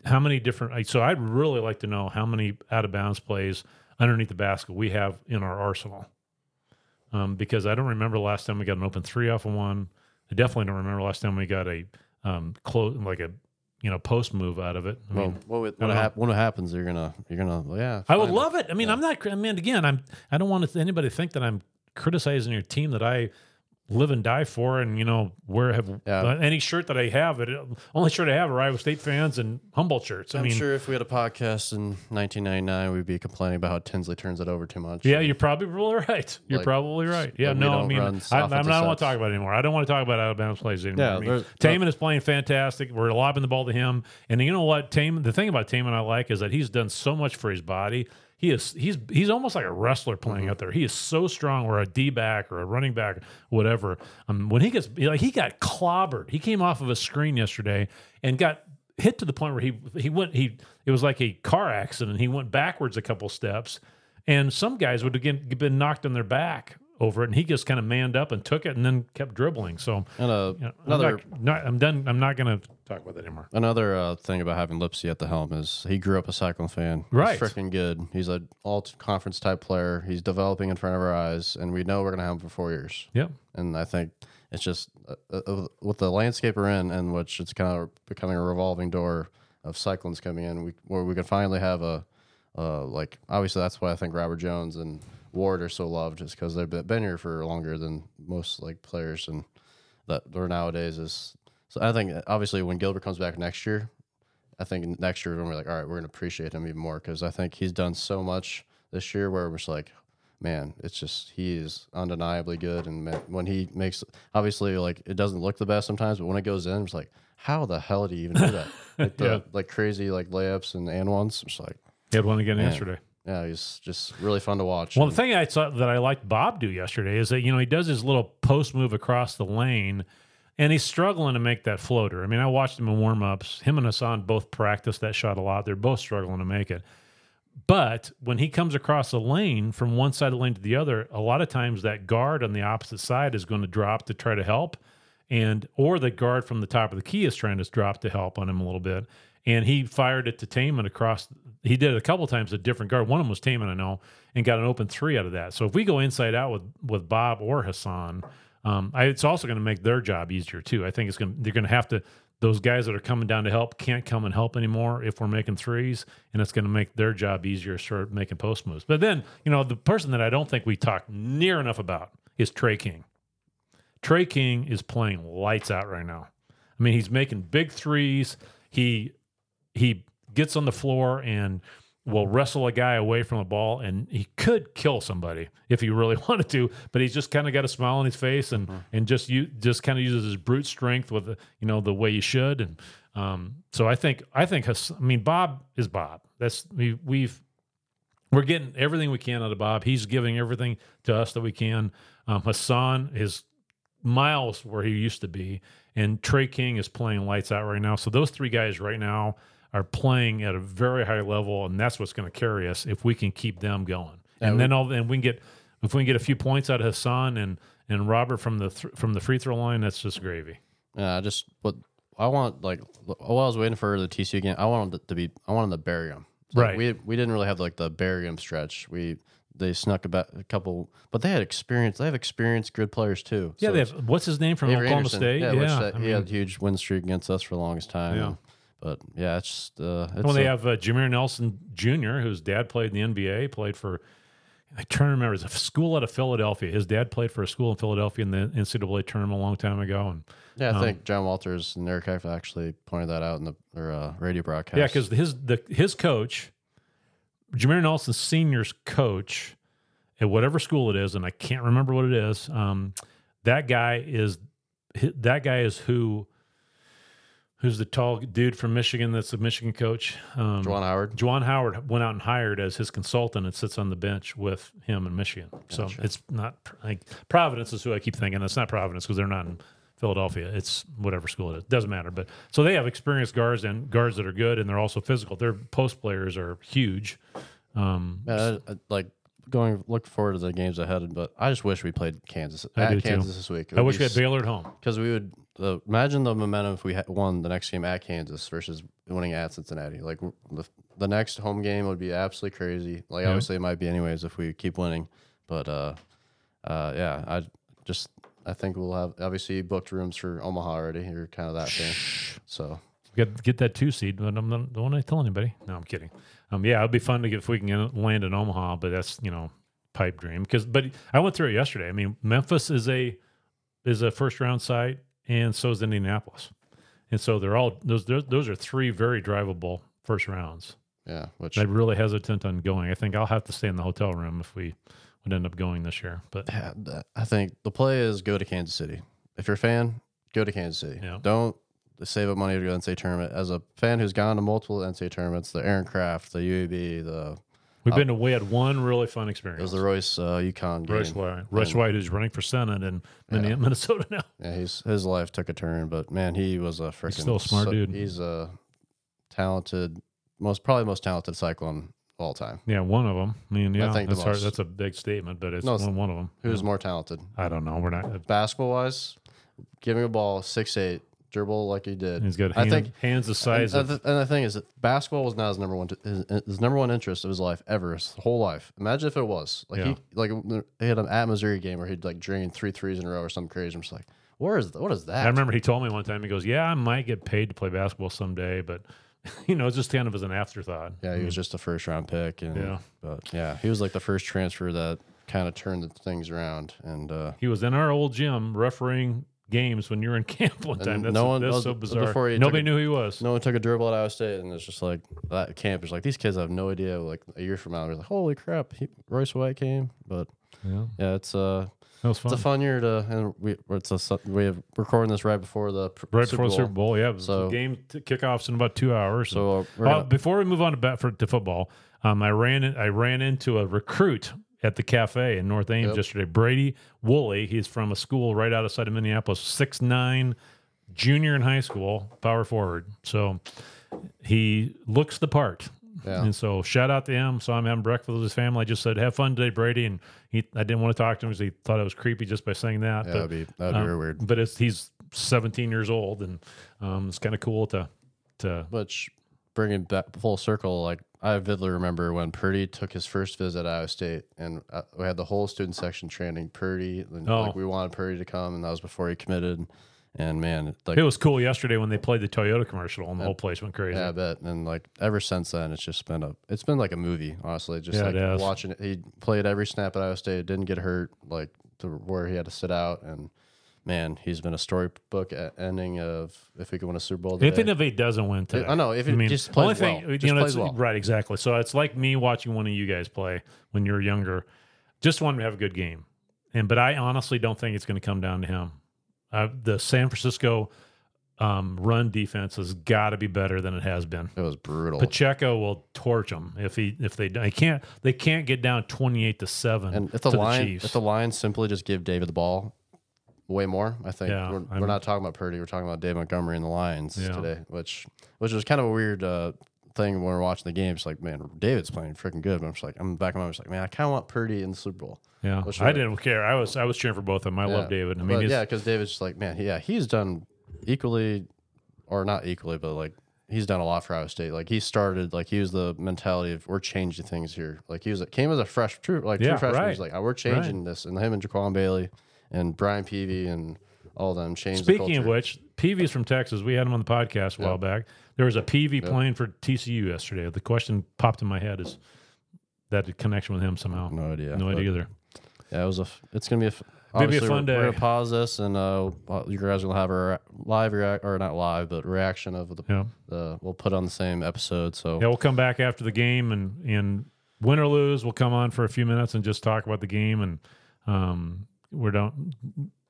how many different so I'd really like to know how many out of bounds plays underneath the basket we have in our arsenal. Um, because I don't remember last time we got an open three off of one. I definitely don't remember last time we got a um close like a you know post move out of it. I Well, mean, what, would- I what, hap- what happens? You're gonna you're gonna yeah. I would fine. love it. I mean, I'm not. I mean, again, I'm. I don't want anybody to think that I'm criticizing your team that I live and die for, and you know, where have Yeah. uh, any shirt that I have. It only shirt I have are Iowa State fans and Humboldt shirts. I I'm mean, sure if we had a podcast in 1999, we'd be complaining about how Tinsley turns it over too much. yeah, you're probably right. You're Like, probably right. Yeah, no, I mean, I, offensive not want to talk about it anymore. I don't want to talk about Alabama plays anymore. Yeah, I mean, Tamin is playing fantastic. We're lobbing the ball to him, and you know what? Tamin. The thing about Tamin I like is that he's done so much for his body. He is he's he's almost like a wrestler playing Mm-hmm. out there. He is so strong, or a D back, or a running back, whatever. Um, when he gets like he got clobbered. He came off of a screen yesterday and got hit to the point where he he went he it was like a car accident. He went backwards a couple steps, and some guys would have been knocked on their back over it, and he just kind of manned up and took it, and then kept dribbling. So And uh, you know, another I'm, not, not- I'm done. I'm not going to talk about that anymore. Another uh, thing about having Lipsey at the helm is he grew up a Cyclone fan. Right. He's freaking good. He's an all conference type player. He's developing in front of our eyes, and we know we're going to have him for four years. Yep. And I think it's just uh, uh, with the landscape we're in, and which it's kind of becoming a revolving door of Cyclones coming in, we, where we can finally have a, uh, like, obviously that's why I think Robert Jones and Ward are so loved, is because they've been- here for longer than most like players, and that are nowadays is. So I think obviously when Gilbert comes back next year, I think next year when we're gonna be like, all right, we're gonna appreciate him even more because I think he's done so much this year where we're just like, man, it's just he is undeniably good, and ma- when he makes, obviously like it doesn't look the best sometimes, but when it goes in, it's like, how the hell did he even do that? Like the Yeah. like crazy like layups and and ones, it's like, He had one again yesterday. Yeah, he's just really fun to watch. Well, and- the thing I saw that I liked Bob do yesterday is that you know he does his little post move across the lane, and he's struggling to make that floater. I mean, I watched him in warm ups. Him and Hason both practice that shot a lot. They're both struggling to make it. But when he comes across the lane from one side of the lane to the other, a lot of times that guard on the opposite side is going to drop to try to help, and or the guard from the top of the key is trying to drop to help on him a little bit. And he fired it to Tamin across. He did it a couple times a different guard. One of them was Tamin, I know, and got an open three out of that. So if we go inside out with with Bob or Hason, um, I, it's also going to make their job easier too. I think it's going. They're going to have to. Those guys that are coming down to help can't come and help anymore if we're making threes, and it's going to make their job easier. Start making post moves. But then you know the person that I don't think we talk near enough about is Tre King. Tre King is playing lights out right now. I mean, he's making big threes. He he gets on the floor and will wrestle a guy away from the ball, and he could kill somebody if he really wanted to. But he's just kind of got a smile on his face and and just you just kind of uses his brute strength with the you know the way you should. And um, so I think I think Hass- I mean Bob is Bob. That's we we've we're getting everything we can out of Bob. He's giving everything to us that we can. Um, Hason is miles where he used to be, and Tre King is playing lights out right now. So those three guys right now are playing at a very high level, and that's what's going to carry us if we can keep them going. and then all and we can get if we can get a few points out of Hason and and Robert from the th- from the free throw line, that's just gravy. Yeah, I just what I want like while I was waiting for the TCU game, I wanted to be I wanted to bury them. Right. we we didn't really have like the bury 'em stretch. We they snuck about a couple, but they had experience. They have experienced good players too. Yeah, So they have what's his name from Avery Oklahoma Anderson, State? Yeah, Yeah, which that, I he had a huge win streak against us for the longest time. Yeah. And- but yeah, it's just uh, it's Well, they a- have uh, Jameer Nelson Jr., whose dad played in the NBA, played for, I trying to remember, it's a school out of Philadelphia. His dad played for a school in Philadelphia in the NCAA tournament a long time ago. And yeah. I um, think John Walters and Eric Heft actually pointed that out in the their uh, radio broadcast. yeah, because his the his coach, Jameer Nelson Senior's coach at whatever school it is, and I can't remember what it is. Um, that guy is that guy is who. Who's the tall dude from Michigan? That's the Michigan coach. Um, Juwan Howard. Juwan Howard went out and hired as his consultant and sits on the bench with him in Michigan. So it's not like Providence is who I keep thinking. It's not Providence because they're not in Philadelphia. It's whatever school it is. Doesn't matter. But so they have experienced guards and guards that are good and they're also physical. Their post players are huge. Um, Yeah, I, I, like going look forward to the games ahead, but I just wish we played Kansas I at do too. Kansas this week. I wish we had Baylor at home. because we would uh, imagine the momentum if we had won the next game at Kansas versus winning at Cincinnati. Like the, the next home game would be absolutely crazy. Like Yeah. obviously it might be anyways if we keep winning, but uh, uh, yeah, I just I think we'll have obviously booked rooms for Omaha already. You're kind of that fan, so Get get that two seed, but I'm not, don't want to tell anybody. No, I'm kidding. Um, yeah, it'd be fun to get if we can land in Omaha, but that's you know pipe dream. Because but I went through it yesterday. I mean, Memphis is a is a first round site, and so is Indianapolis, and so they're all those those, those are three very drivable first rounds. yeah, which I'm really hesitant on going. I think I'll have to stay in the hotel room if we would end up going this year. But Yeah, I think the play is go to Kansas City. If you're a fan, go to Kansas City. Yeah. Don't save up money to go to the NCAA tournament. As a fan who's gone to multiple NCAA tournaments, the Aaron Craft, the UAB, the we've been to, we had one really fun experience. it was the Royce uh, UConn game. Royce White, Royce White, who's running for Senate in Minne- Minnesota now. Yeah, he's his life took a turn, but man, he was a freaking still a smart dude. He's a talented, most probably most talented cyclone of all time. Yeah, one of them. I mean, yeah, the that's hard. That's a big statement, but it's No, one, one of them. Who's more talented? I don't know. We're not. Basketball wise, giving a ball six eight, dribble like he did. He's got I think hands the size and, of. and the, and the thing is that basketball was not his number one his, his number one interest of his life ever his whole life. Imagine if it was like Yeah. he like he had an at Missouri game where he'd like drain three threes in a row or something crazy. I'm just like, where is what is that? I remember he told me one time. He goes, "Yeah, I might get paid to play basketball someday, but you know, it's just kind of as an afterthought." Yeah, he was just a first round pick, and Yeah. but yeah, he was like the first transfer that kind of turned the things around, and uh, He was in our old gym refereeing games when you were in camp one time. And That's, no one- that's so before bizarre. took Nobody a- knew who he was. no one took a dribble at Iowa State, and it's just like that camp is like these kids have no idea. Like a year from now, we're like, holy crap, he, Royce White came, but Yeah, yeah, it's uh, that was fun. it's a fun year to, and we it's a su- we have recording this right before the pr- right Super before the Bowl. Super Bowl. Yeah, so So- game t- kickoffs in about two hours. So uh, we're Uh, gonna, before we move on to bet for to football, um, I ran in, I ran into a recruit at the cafe in North Ames Yep. yesterday. Brady Woolley. He's from a school right outside of Minneapolis. Six nine, junior in high school, power forward. So he looks the part. Yeah. And so shout out to him. So I'm having breakfast with his family. I just said, "Have fun today, Brady." And he, I didn't want to talk to him because he thought I was creepy just by saying that. yeah, but that'd be that'd be um, weird. but it's, he's 17 years old, and um, it's kind of cool to to Which bringing back full circle, like I vividly remember when Purdy took his first visit at Iowa State, and uh, we had the whole student section chanting Purdy. And, Oh. Like we wanted Purdy to come, and that was before he committed. And man, like It was cool yesterday when they played the Toyota commercial and the whole place went crazy. Yeah, I bet. And like ever since then, it's just been a it's been like a movie, honestly. Just Yeah, like it watching it. He played every snap at Iowa State, didn't get hurt, like to where he had to sit out. And man, he's been a storybook ending of if we could win a Super Bowl. Today. Even if he doesn't win today, I know, if he just plays only thing, well. you know, plays well. right? Exactly. So it's like me watching one of you guys play when you were younger. Just want him to have a good game, and but I honestly don't think it's going to come down to him. Uh, the San Francisco um, run defense has got to be better than it has been. it was brutal. Pacheco will torch them if he if they they can't they can't get down twenty eight to seven. and if the the Chiefs. if the Lions simply just give David the ball way more, I think Yeah, we're, we're not talking about Purdy. We're talking about Dave Montgomery and the Lions Yeah. today, which which was kind of a weird uh, thing when we're watching the game. It's like, man, David's playing freaking good. But I'm just like, I'm back in my mind, just like, man, I kind of want Purdy in the Super Bowl. yeah, I didn't care. I was I was cheering for both of them. I love David. I mean, But he's, yeah, because David's just like, man, yeah, he's done equally, or not equally, but like he's done a lot for Iowa State. Like he started, like he was the mentality of we're changing things here. Like he was came as a fresh, true, like Yeah, true freshman. He's right. like, oh, we're changing this, and him and Jaquan Bailey and Brian Peavy and all them changed. Speaking the of which, Peavy's from Texas. We had him on the podcast a while back. There was a Peavy playing for TCU yesterday. The question popped in my head is that connection with him somehow. no idea, No idea either. Yeah, it was a. f- It's gonna be a. f- It'll be a fun we're, We're gonna pause this, and uh, you guys will have a live react or not live, but reaction of the. Yeah. the we'll put on the same episode. So Yeah, we'll come back after the game and and win or lose, we'll come on for a few minutes and just talk about the game and um we don't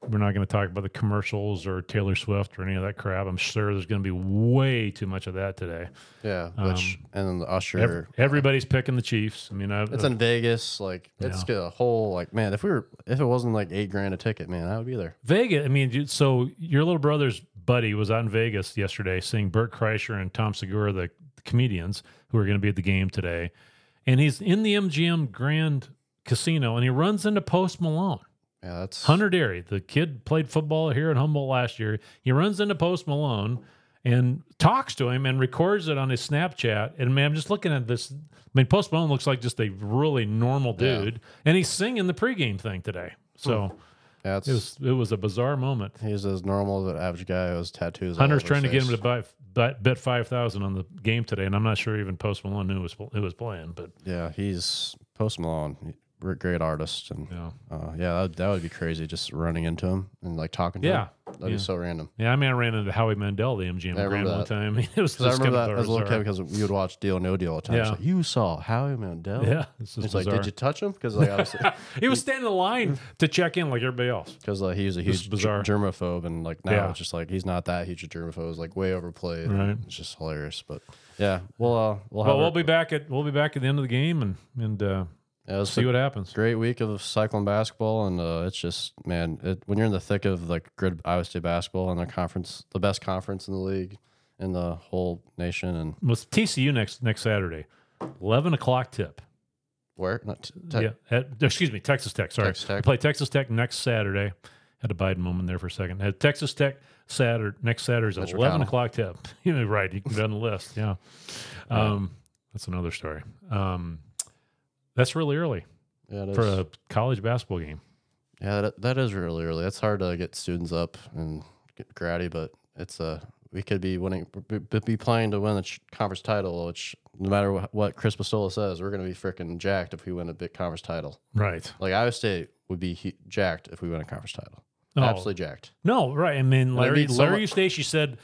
we're not going to talk about the commercials or Taylor Swift or any of that crap. I'm sure there's going to be way too much of that today. Yeah, which um, and then the Usher. Ev- everybody's picking the Chiefs. I mean, I, it's in Vegas. Like it's Yeah. a whole like man. If we were if it wasn't like eight grand a ticket, man, I would be there. Vegas. I mean, so your little brother's buddy was out in Vegas yesterday, seeing Bert Kreischer and Tom Segura, the comedians who are going to be at the game today, and he's in the MGM Grand Casino, and he runs into Post Malone. Yeah, that's Hunter Derry, the kid played football here at Humboldt last year. He runs into Post Malone and talks to him and records it on his Snapchat. And man, I'm just looking at this. I mean, Post Malone looks like just a really normal Yeah. dude, and he's singing the pregame thing today. So hmm. yeah, it was it was a bizarre moment. he's as normal as an average guy who has tattoos. Hunter's trying to get him to buy, bet, five thousand on the game today, and I'm not sure even Post Malone knew it was who was playing. But Yeah, he's Post Malone. He- we're a great artist, and yeah, uh, yeah, that, that would be crazy. Just running into him and like talking to Yeah. him. That'd Yeah. be so random. yeah. I mean, I ran into Howie Mandel, the MGM I Grand one time. it was I remember that as a little kid because we would watch Deal or No Deal all the time. Yeah. like, you saw Howie Mandel. Yeah, it's just like, did you touch him? Because like obviously, he was standing in line to check in like everybody else. because like, he was a huge bizarre. germaphobe, and like now Yeah. it's just like he's not that huge a germaphobe. It's like way overplayed. Right. It's just hilarious. But yeah, we'll uh, we'll Well, our- we'll be back at we'll be back at the end of the game and and uh, yeah, see what happens. great week of cycling basketball, and uh, it's just man, it, when you're in the thick of like good Iowa State basketball and the conference, the best conference in the league in the whole nation, and With TCU next next Saturday, Eleven o'clock tip. Where? Not t- te- yeah. At, excuse me, Texas Tech. Sorry, Texas Tech. We play Texas Tech next Saturday. Had a Biden moment there for a second. Had Texas Tech Saturday next Saturday's at Mitch eleven McConnell. o'clock tip. you know, right? You can get on the list. Yeah. Um, that's another story. Um, that's really early Yeah, it is. for a college basketball game. Yeah, that, that is really early. It's hard to get students up and get gratty, but it's uh we could be winning, be playing to win the conference title. Which no matter wh- what Chris Spatola says, we're going to be freaking jacked if we win a big conference title. Right. Like Iowa State would be hu- jacked if we win a conference title. Oh. Absolutely jacked. No, right. I mean, Larry mean, so Larry mu- said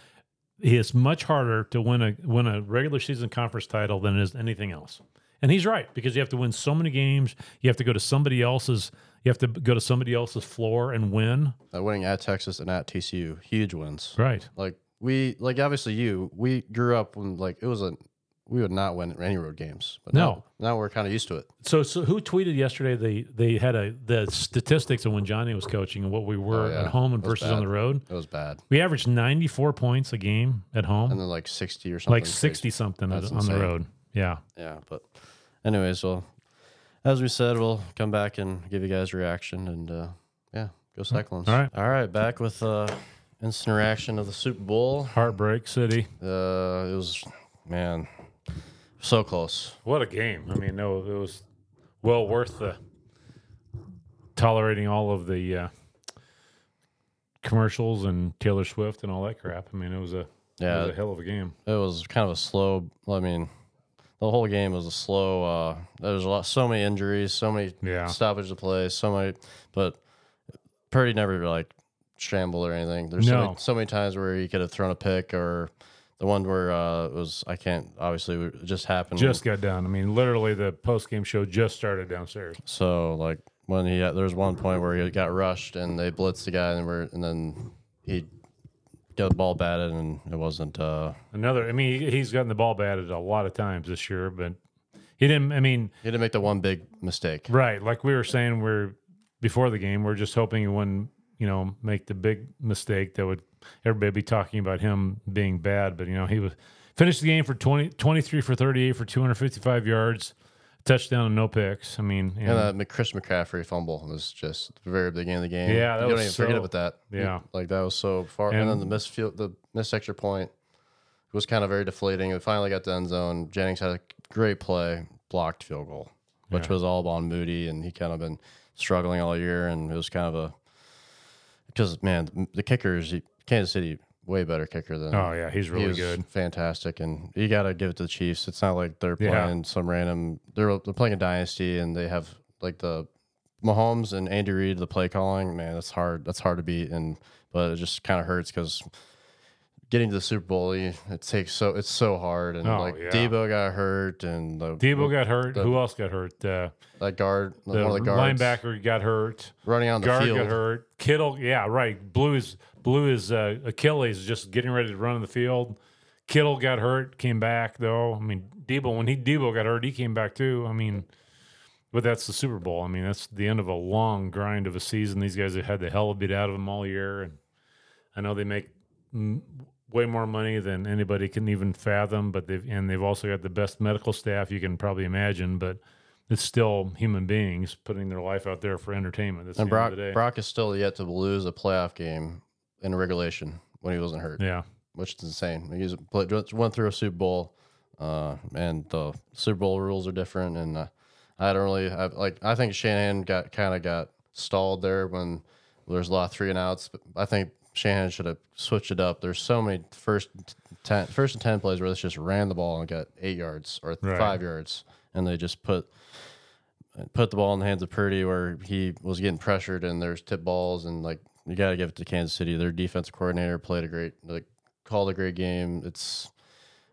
it's much harder to win a win a regular season conference title than it is anything else. And he's right because you have to win so many games. You have to go to somebody else's. You have to go to somebody else's floor and win. Uh, winning at Texas and at TCU, huge wins. Right. Like we, like obviously you, we grew up when like it was a, we would not win any road games. But No. now, now we're kind of used to it. So, so who tweeted yesterday? They they had a the statistics of when Johnny was coaching and what we were Oh, yeah. at home and versus on the road. It was bad. We averaged ninety four points a game at home, And then like sixty or something. like crazy. sixty something That's on the road. Yeah. Yeah, but anyways, well, as we said, we'll come back and give you guys a reaction and uh, yeah, go Cyclones. All right. all right, back with uh, instant reaction of the Super Bowl. Heartbreak City. Uh, it was man, so close. What a game! I mean, no, it was well worth the tolerating all of the uh, commercials and Taylor Swift and all that crap. I mean, it was a it Yeah, was a hell of a game. it was kind of a slow. I mean, the whole game was a slow. Uh, there was a lot, so many injuries, so many Yeah. stoppages of play, so many. But Purdy never like shambled or anything. There's so, many, so many times where he could have thrown a pick or the one where uh, it was I can't obviously it just happened. Just got done. I mean, literally, the post game show just started downstairs. so like when he there was one point where he got rushed and they blitzed the guy and were and then he got the ball batted and it wasn't. uh Another. I mean, he's gotten the ball batted a lot of times this year, but he didn't. I mean, He didn't make the one big mistake. Right. Like we were saying, we're before the game, we're just hoping he wouldn't, you know, make the big mistake that would everybody be talking about him being bad. But, you know, he was finished the game for 20, 23 for 38 for 255 yards, touchdown and no picks. I mean, and- And that uh, Chris McCaffrey fumble was just the very beginning of the game. Yeah, that you don't was even forget about that. yeah. like that was so far. And, And- then the missed field, the missed extra point was kind of very deflating. We finally got the end zone. Jennings had a great play, blocked field goal, which Yeah. was all on Moody, and he kind of been struggling all year. And it was kind of a because man, the kickers, Kansas City, way better kicker than oh, yeah, he's really was good. fantastic, and you got to give it to the Chiefs. It's not like they're Yeah. playing some random. They're they're playing a dynasty, and they have like the Mahomes and Andy Reid, the play calling. Man, that's hard. That's hard to beat, and but it just kind of hurts because getting to the Super Bowl, it takes so it's so hard, and Oh, like yeah. Debo got hurt, and the Debo got hurt. the- Who else got hurt? Uh, that guard, the, the guards, linebacker got hurt. running on the Guard field. got hurt. Kittle, yeah, right. Blew his blew his uh, Achilles just getting ready to run in the field. Kittle got hurt, came back though. I mean, Debo when he Debo got hurt, he came back too. I mean, but that's the Super Bowl. I mean, that's the end of a long grind of a season. These guys have had the hell beat out of them all year, and I know they make way more money than anybody can even fathom. But they've and they've also got the best medical staff you can probably imagine. But it's still human beings putting their life out there for entertainment. That's And Brock, end of the day. Brock is still yet to lose a playoff game in regulation when he wasn't hurt. Yeah. which is insane. He's played, just went through a Super Bowl, uh, and the Super Bowl rules are different. And uh, I don't really I, like. I think Shanahan got kind of got stalled there when there's a lot of three and outs. But I think Shanahan should have switched it up. There's so many first ten, first and ten plays where they just ran the ball and got eight yards or Right. five yards, and they just put put the ball in the hands of Purdy where he was getting pressured and there's tip balls and like you got to give it to Kansas City. Their defensive coordinator played a great like called a great game. It's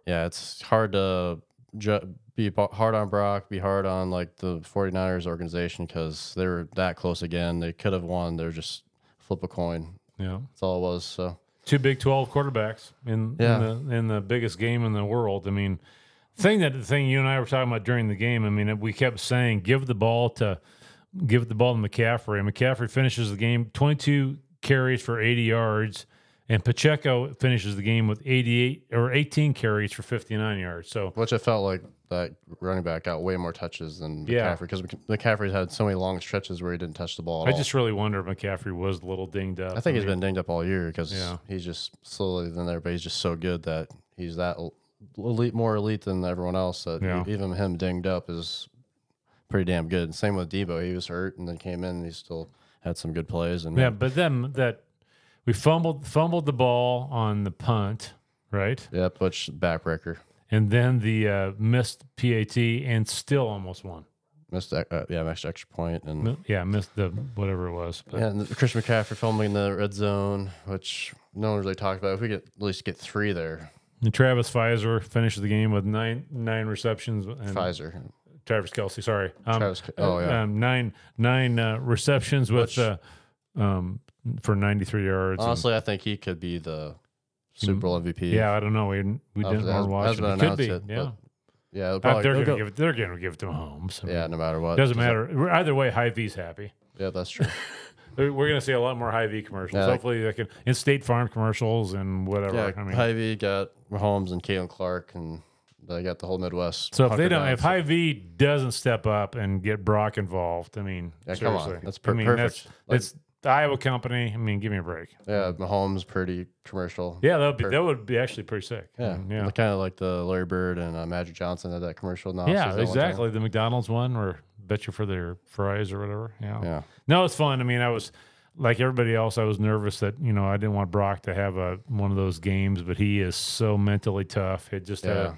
yeah, it's hard to ju- be hard on Brock, be hard on like the 49ers organization because they were that close again. They could have won. They're just flip a coin. Yeah. That's all it was. So Two Big 12 quarterbacks in, Yeah. in, the, in the biggest game in the world. I mean, thing that the thing you and I were talking about during the game, I mean, we kept saying give the ball to give the ball to McCaffrey. And McCaffrey finishes the game 22 carries for 80 yards, and Pacheco finishes the game with 88 or 18 carries for 59 yards. So which I felt like that running back got way more touches than Yeah. McCaffrey because McCaffrey's had so many long stretches where he didn't touch the ball. At I all. just really wonder if McCaffrey was a little dinged up. I think he's mean, been dinged up all year because Yeah. he's just slowly than there, but he's just so good that he's that elite, more elite than everyone else. That Yeah. even him dinged up is pretty damn good. Same with Debo, he was hurt and then came in and he still had some good plays. And Yeah, but then that we fumbled fumbled the ball on the punt, right? yeah, Butch backbreaker And then the uh, missed PAT and still almost won. missed, uh, yeah, missed extra point and Yeah, missed the whatever it was. But Yeah, and Chris McCaffrey filming in the red zone, which no one really talked about. If we get at least get three there, and Travis Fizer finished the game with nine nine receptions. And Fizer. Travis Kelce, sorry. Um, Travis oh, yeah. um, nine nine uh, receptions with Which- uh, um, for ninety three yards. Honestly, I think he could be the Super Bowl MVP. yeah, I don't know. We we didn't it watch it. could be. yet, yeah, but yeah, Uh, probably, they're gonna go- give it. They're gonna give it to Mahomes. I yeah, no matter what. Doesn't matter. Either way, Hy-Vee's happy. yeah, that's true. We're going to see a lot more Hy-Vee commercials. Yeah, Hopefully, they can in State Farm commercials and whatever. yeah, I mean, Hy-Vee got Mahomes and Caitlin Clark, and they got the whole Midwest. so if they don't, if High V doesn't step up and get Brock involved, I mean, Yeah, come on. That's per- I mean, perfect. That's, Like- it's the Iowa company. I mean, give me a break. yeah, Mahomes pretty commercial. Yeah, that would be Per- that would be actually pretty sick. Yeah, yeah, kind of like the Larry Bird and uh, Magic Johnson had that commercial. Now, yeah, exactly. The McDonald's one, or bet you for their fries or whatever. Yeah. Yeah, No, it's fun. I mean, I was like everybody else. I was nervous that you know I didn't want Brock to have a one of those games, but he is so mentally tough. It just had Yeah. a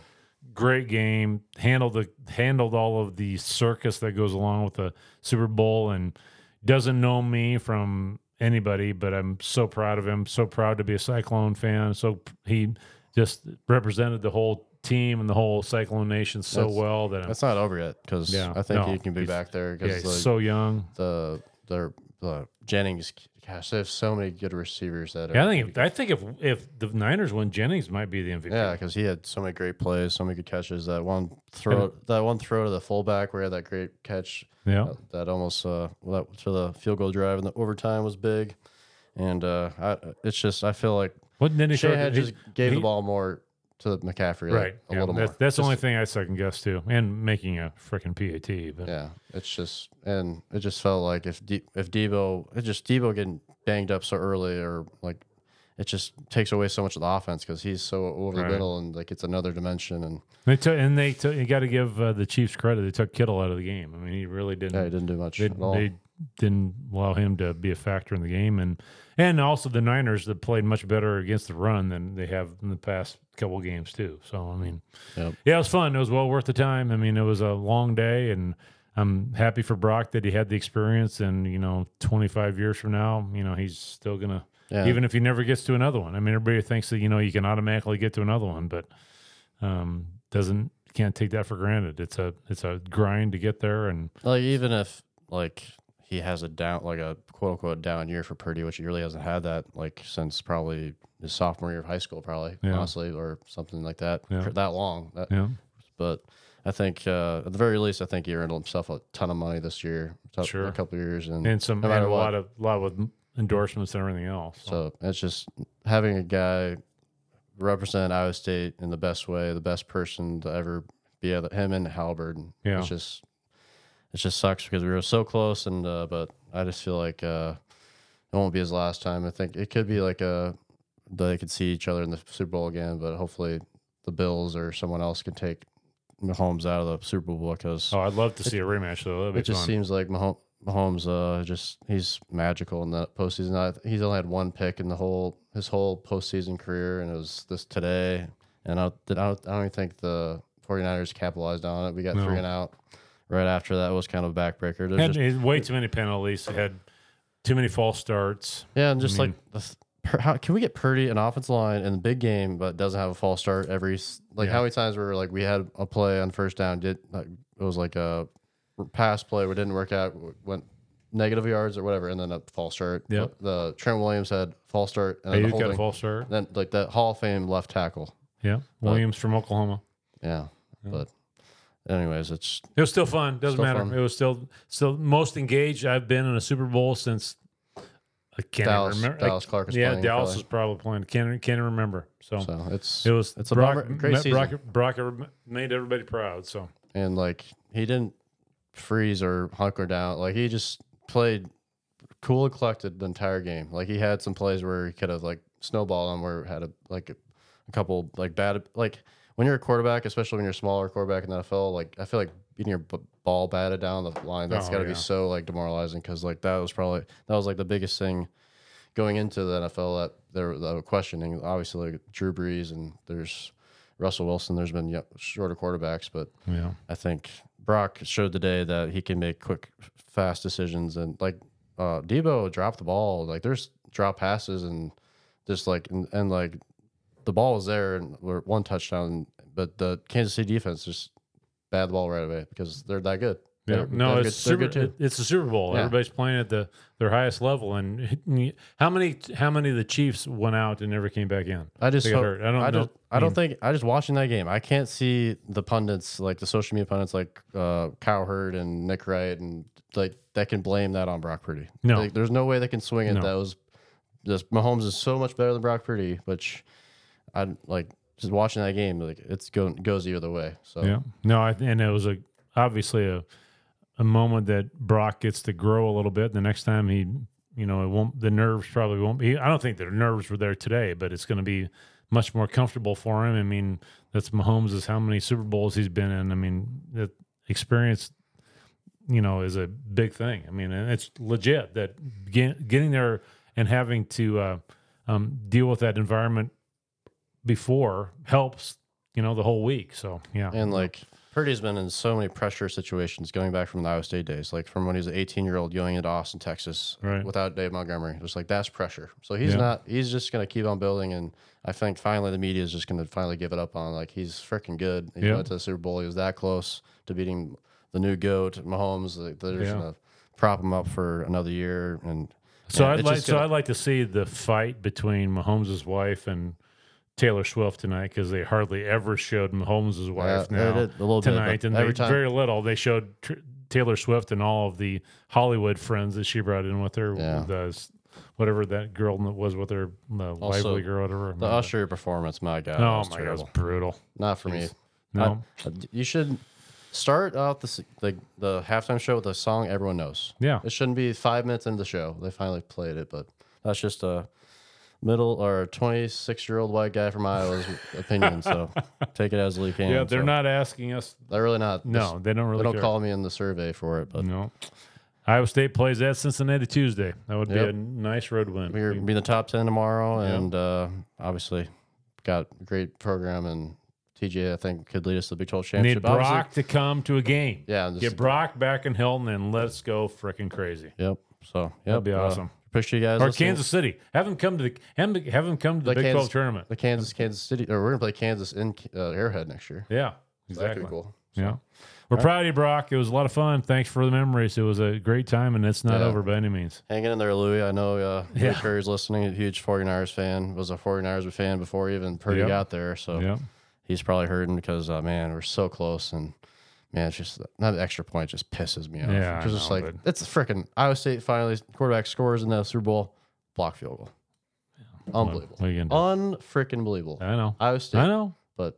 great game. Handled the handled all of the circus that goes along with the Super Bowl, and doesn't know me from anybody. But I'm so proud of him. So proud to be a Cyclone fan. So he just represented the whole team and the whole Cyclone Nation so That's- well that I'm, It's not over yet because Yeah, I think no, he can be back there yeah, because he's so young. the the the Jennings. Gosh, they have so many good receivers that. Are, Yeah, I think if, I think if if the Niners win, Jennings might be the MVP. Yeah, because he had so many great plays, so many good catches. That one throw, that one throw to the fullback where he had that great catch. yeah. uh, that almost uh well, that, to the field goal drive in the overtime was big, and uh, I, it's just I feel like What didn't he throw- Shanahan he- just gave he- the ball more to McCaffrey, like, right a yeah, little that's, more. That's the only thing I second guess too, and making a freaking PAT. But Yeah, it's just and it just felt like if De- if Debo, it just Debo getting banged up so early, or like it just takes away so much of the offense because he's so over Right. the middle and like it's another dimension. And they took and they took. You got to give uh, the Chiefs credit. They took Kittle out of the game. I mean, he really didn't. yeah, he didn't do much they, at all. they didn't allow him to be a factor in the game, and and also the Niners that played much better against the run than they have in the past couple games too. So I mean, Yep. yeah, it was fun. It was well worth the time. I mean, it was a long day, and I'm happy for Brock that he had the experience. And you know, 25 years from now, you know, he's still gonna. Yeah. Even if he never gets to another one, I mean, everybody thinks that you know you can automatically get to another one, but um, doesn't can't take that for granted. It's a it's a grind to get there, and Like even if like he has a down like a quote unquote down year for Purdy, which he really hasn't had that like since probably his sophomore year of high school, probably Yeah. honestly, or something like that Yeah. for that long. That, yeah, But I think uh, at the very least, I think he earned himself a ton of money this year, Sure. a couple of years, and, and some no and a what. lot of lot with endorsements and everything else. So, So it's just having a guy represent Iowa State in the best way, the best person to ever be able, him and Halberd. Yeah. It's just it just sucks because we were so close and uh, but I just feel like uh, it won't be his last time. I think it could be like a they could see each other in the Super Bowl again, but hopefully the Bills or someone else can take Mahomes out of the Super Bowl because oh, I'd love to see a rematch though. That'd be it just fun. seems like Mahomes, Mahomes uh, just he's magical in the postseason. I, he's only had one pick in the whole his whole postseason career, and it was this today. And I, I, don't, I don't even think the 49ers capitalized on it. We got No. three and out right after that. was kind of a backbreaker. Had, just, way too many penalties. Had too many false starts. yeah, and just mean- like the, how can we get Purdy an offensive line in the big game, but doesn't have a false start every like Yeah. how many times were like we had a play on first down did like it was like a pass play it didn't work out went negative yards or whatever and then a false start. Yeah, The Trent Williams had false start and then you the got a false start. then like that Hall of Fame left tackle. Yeah, Williams from Oklahoma. Yeah, but anyways, it's It was still fun. Doesn't Still matter. fun. It was still still most engaged I've been in a Super Bowl since I can't Dallas- remember. Dallas Clark is yeah, playing, Dallas probably. is probably playing. Can't can't remember. So, So it's it was it's a Brock, bummer. Great season. Brock, Brock made everybody proud. So and like he didn't freeze or hunker down. Like he just played cool and collected the entire game. Like he had some plays where he could have like snowballed them, where had a like a, a couple like bad like when you're a quarterback, especially when you're a smaller quarterback in the NFL. Like I feel like beating your b- ball batted down the line. That's Oh, got to yeah. be so like demoralizing because like that was probably that was like the biggest thing going into the NFL that they were, they were questioning. Obviously, like Drew Brees and there's Russell Wilson. There's been yeah, shorter quarterbacks, but yeah, I think Brock showed today that he can make quick, fast decisions. And like uh, Debo dropped the ball. Like there's drop passes and just like and, and like the ball was there and one touchdown, but the Kansas City defense just bad the ball right away because they're that good. yeah. They're- No, they're it's good, super, it's a Super Bowl. Yeah. Everybody's playing at the their highest level. And how many how many of the Chiefs went out and never came back in? I just hope- hurt. I don't I know. Just, I don't think I just watching that game. I can't see the pundits like the social media pundits like uh, Cowherd and Nick Wright and like that can blame that on Brock Purdy. No. Like, there's no way they can swing it. No. That was just Mahomes is so much better than Brock Purdy, which I like just watching that game. Like it's go, goes either way. So Yeah. No, I, and it was a obviously a a moment that Brock gets to grow a little bit. The next time he, you know, it won't. The nerves probably won't be. I don't think the nerves were there today, but it's going to be much more comfortable for him. I mean, that's Mahomes is how many Super Bowls he's been in. I mean, the experience, you know, is a big thing. I mean, and it's legit that get, getting there and having to uh, um, deal with that environment before helps. You know, the whole week. So yeah, and like Purdy's been in so many pressure situations going back from the Iowa State days, like from when he was an 18 year old going into Austin, Texas, Right. without Dave Montgomery. It was like that's pressure. So he's Yeah. not. He's just gonna keep on building, and I think finally the media is just gonna finally give it up on like he's freaking good. He Yeah. went to the Super Bowl. He was that close to beating the new goat Mahomes. Like, they're just Yeah. gonna prop him up for another year, and So yeah, I'd like so gonna- I'd like to see the fight between Mahomes' wife and Taylor Swift tonight because they hardly ever showed Mahomes' wife they now did a little bit, tonight, but and they, time- very little. They showed tr- Taylor Swift and all of the Hollywood friends that she brought in with her, Yeah. the s- whatever that girl was with her, the Also, lively girl, whatever. the Usher performance, my God, Oh was my god, it was brutal. not for me. No, I- you should start out the, the the halftime show with a song everyone knows. Yeah. it shouldn't be five minutes into the show. They finally played it, but that's just a middle or twenty six year old white guy from Iowa's opinion. So take it as you can. yeah, they're So not asking us. They're really not. No, they don't really. they don't care. call me in the survey for it, but No. Iowa State plays at Cincinnati Tuesday. That would be a nice road win. we're gonna be in the top ten tomorrow, and uh, obviously got a great program and. TJ, I think, could lead us to the Big 12 Need championship. Obviously- Brock to come to a game. yeah, just- Get Brock back in Hilton and let's go freaking crazy. Yep. So, yep, That'd be uh, awesome. Appreciate you guys. Or listening. Kansas City. Have them come to the have them, have them come to the, The Big Kansas- 12 tournament. the Kansas Kansas City, or we're gonna play Kansas in uh, Arrowhead next year. Yeah, exactly. could be cool. Yeah. We're proud of you, Brock. It was a lot of fun. Thanks for the memories. It was a great time, and it's not Yeah. over by any means. Hanging in there, Louis. I know uh, Louis Yeah. Curry's listening. A huge 49ers fan. Was a 49ers fan before even Purdy Yep. got there. So Yeah. he's probably hurting because uh, man, we're so close and. Man, it's just that extra point just pisses me off. Yeah, it's just know, like it's freaking Iowa State finally quarterback scores in the Super Bowl, block field goal. Unbelievable. What are you gonna Unfreaking believable. I know. Iowa State. I know. But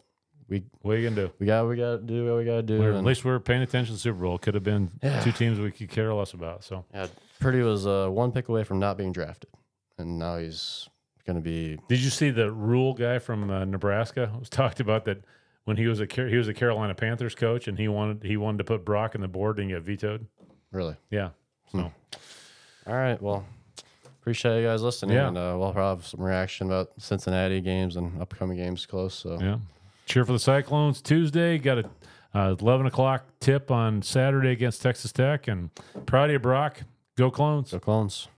we What are you gonna do? we got we got to do what we got to do. At least we are paying attention to the Super Bowl. Could have been Yeah. two teams we could care less about. So, Yeah, Purdy was uh, one pick away from not being drafted, and now he's going to be. did you see the Rhule guy from uh, Nebraska was talked about that when he was a he was a Carolina Panthers coach and he wanted he wanted to put Brock on the board and get vetoed. Really. Yeah. So All right. Well, appreciate you guys listening, Yeah. and uh, we'll have some reaction about Cincinnati games and upcoming games close. So Yeah. Cheer for the Cyclones Tuesday. Got a uh, 11 o'clock tip on Saturday against Texas Tech. And proud of you, Brock. Go Clones. go clones.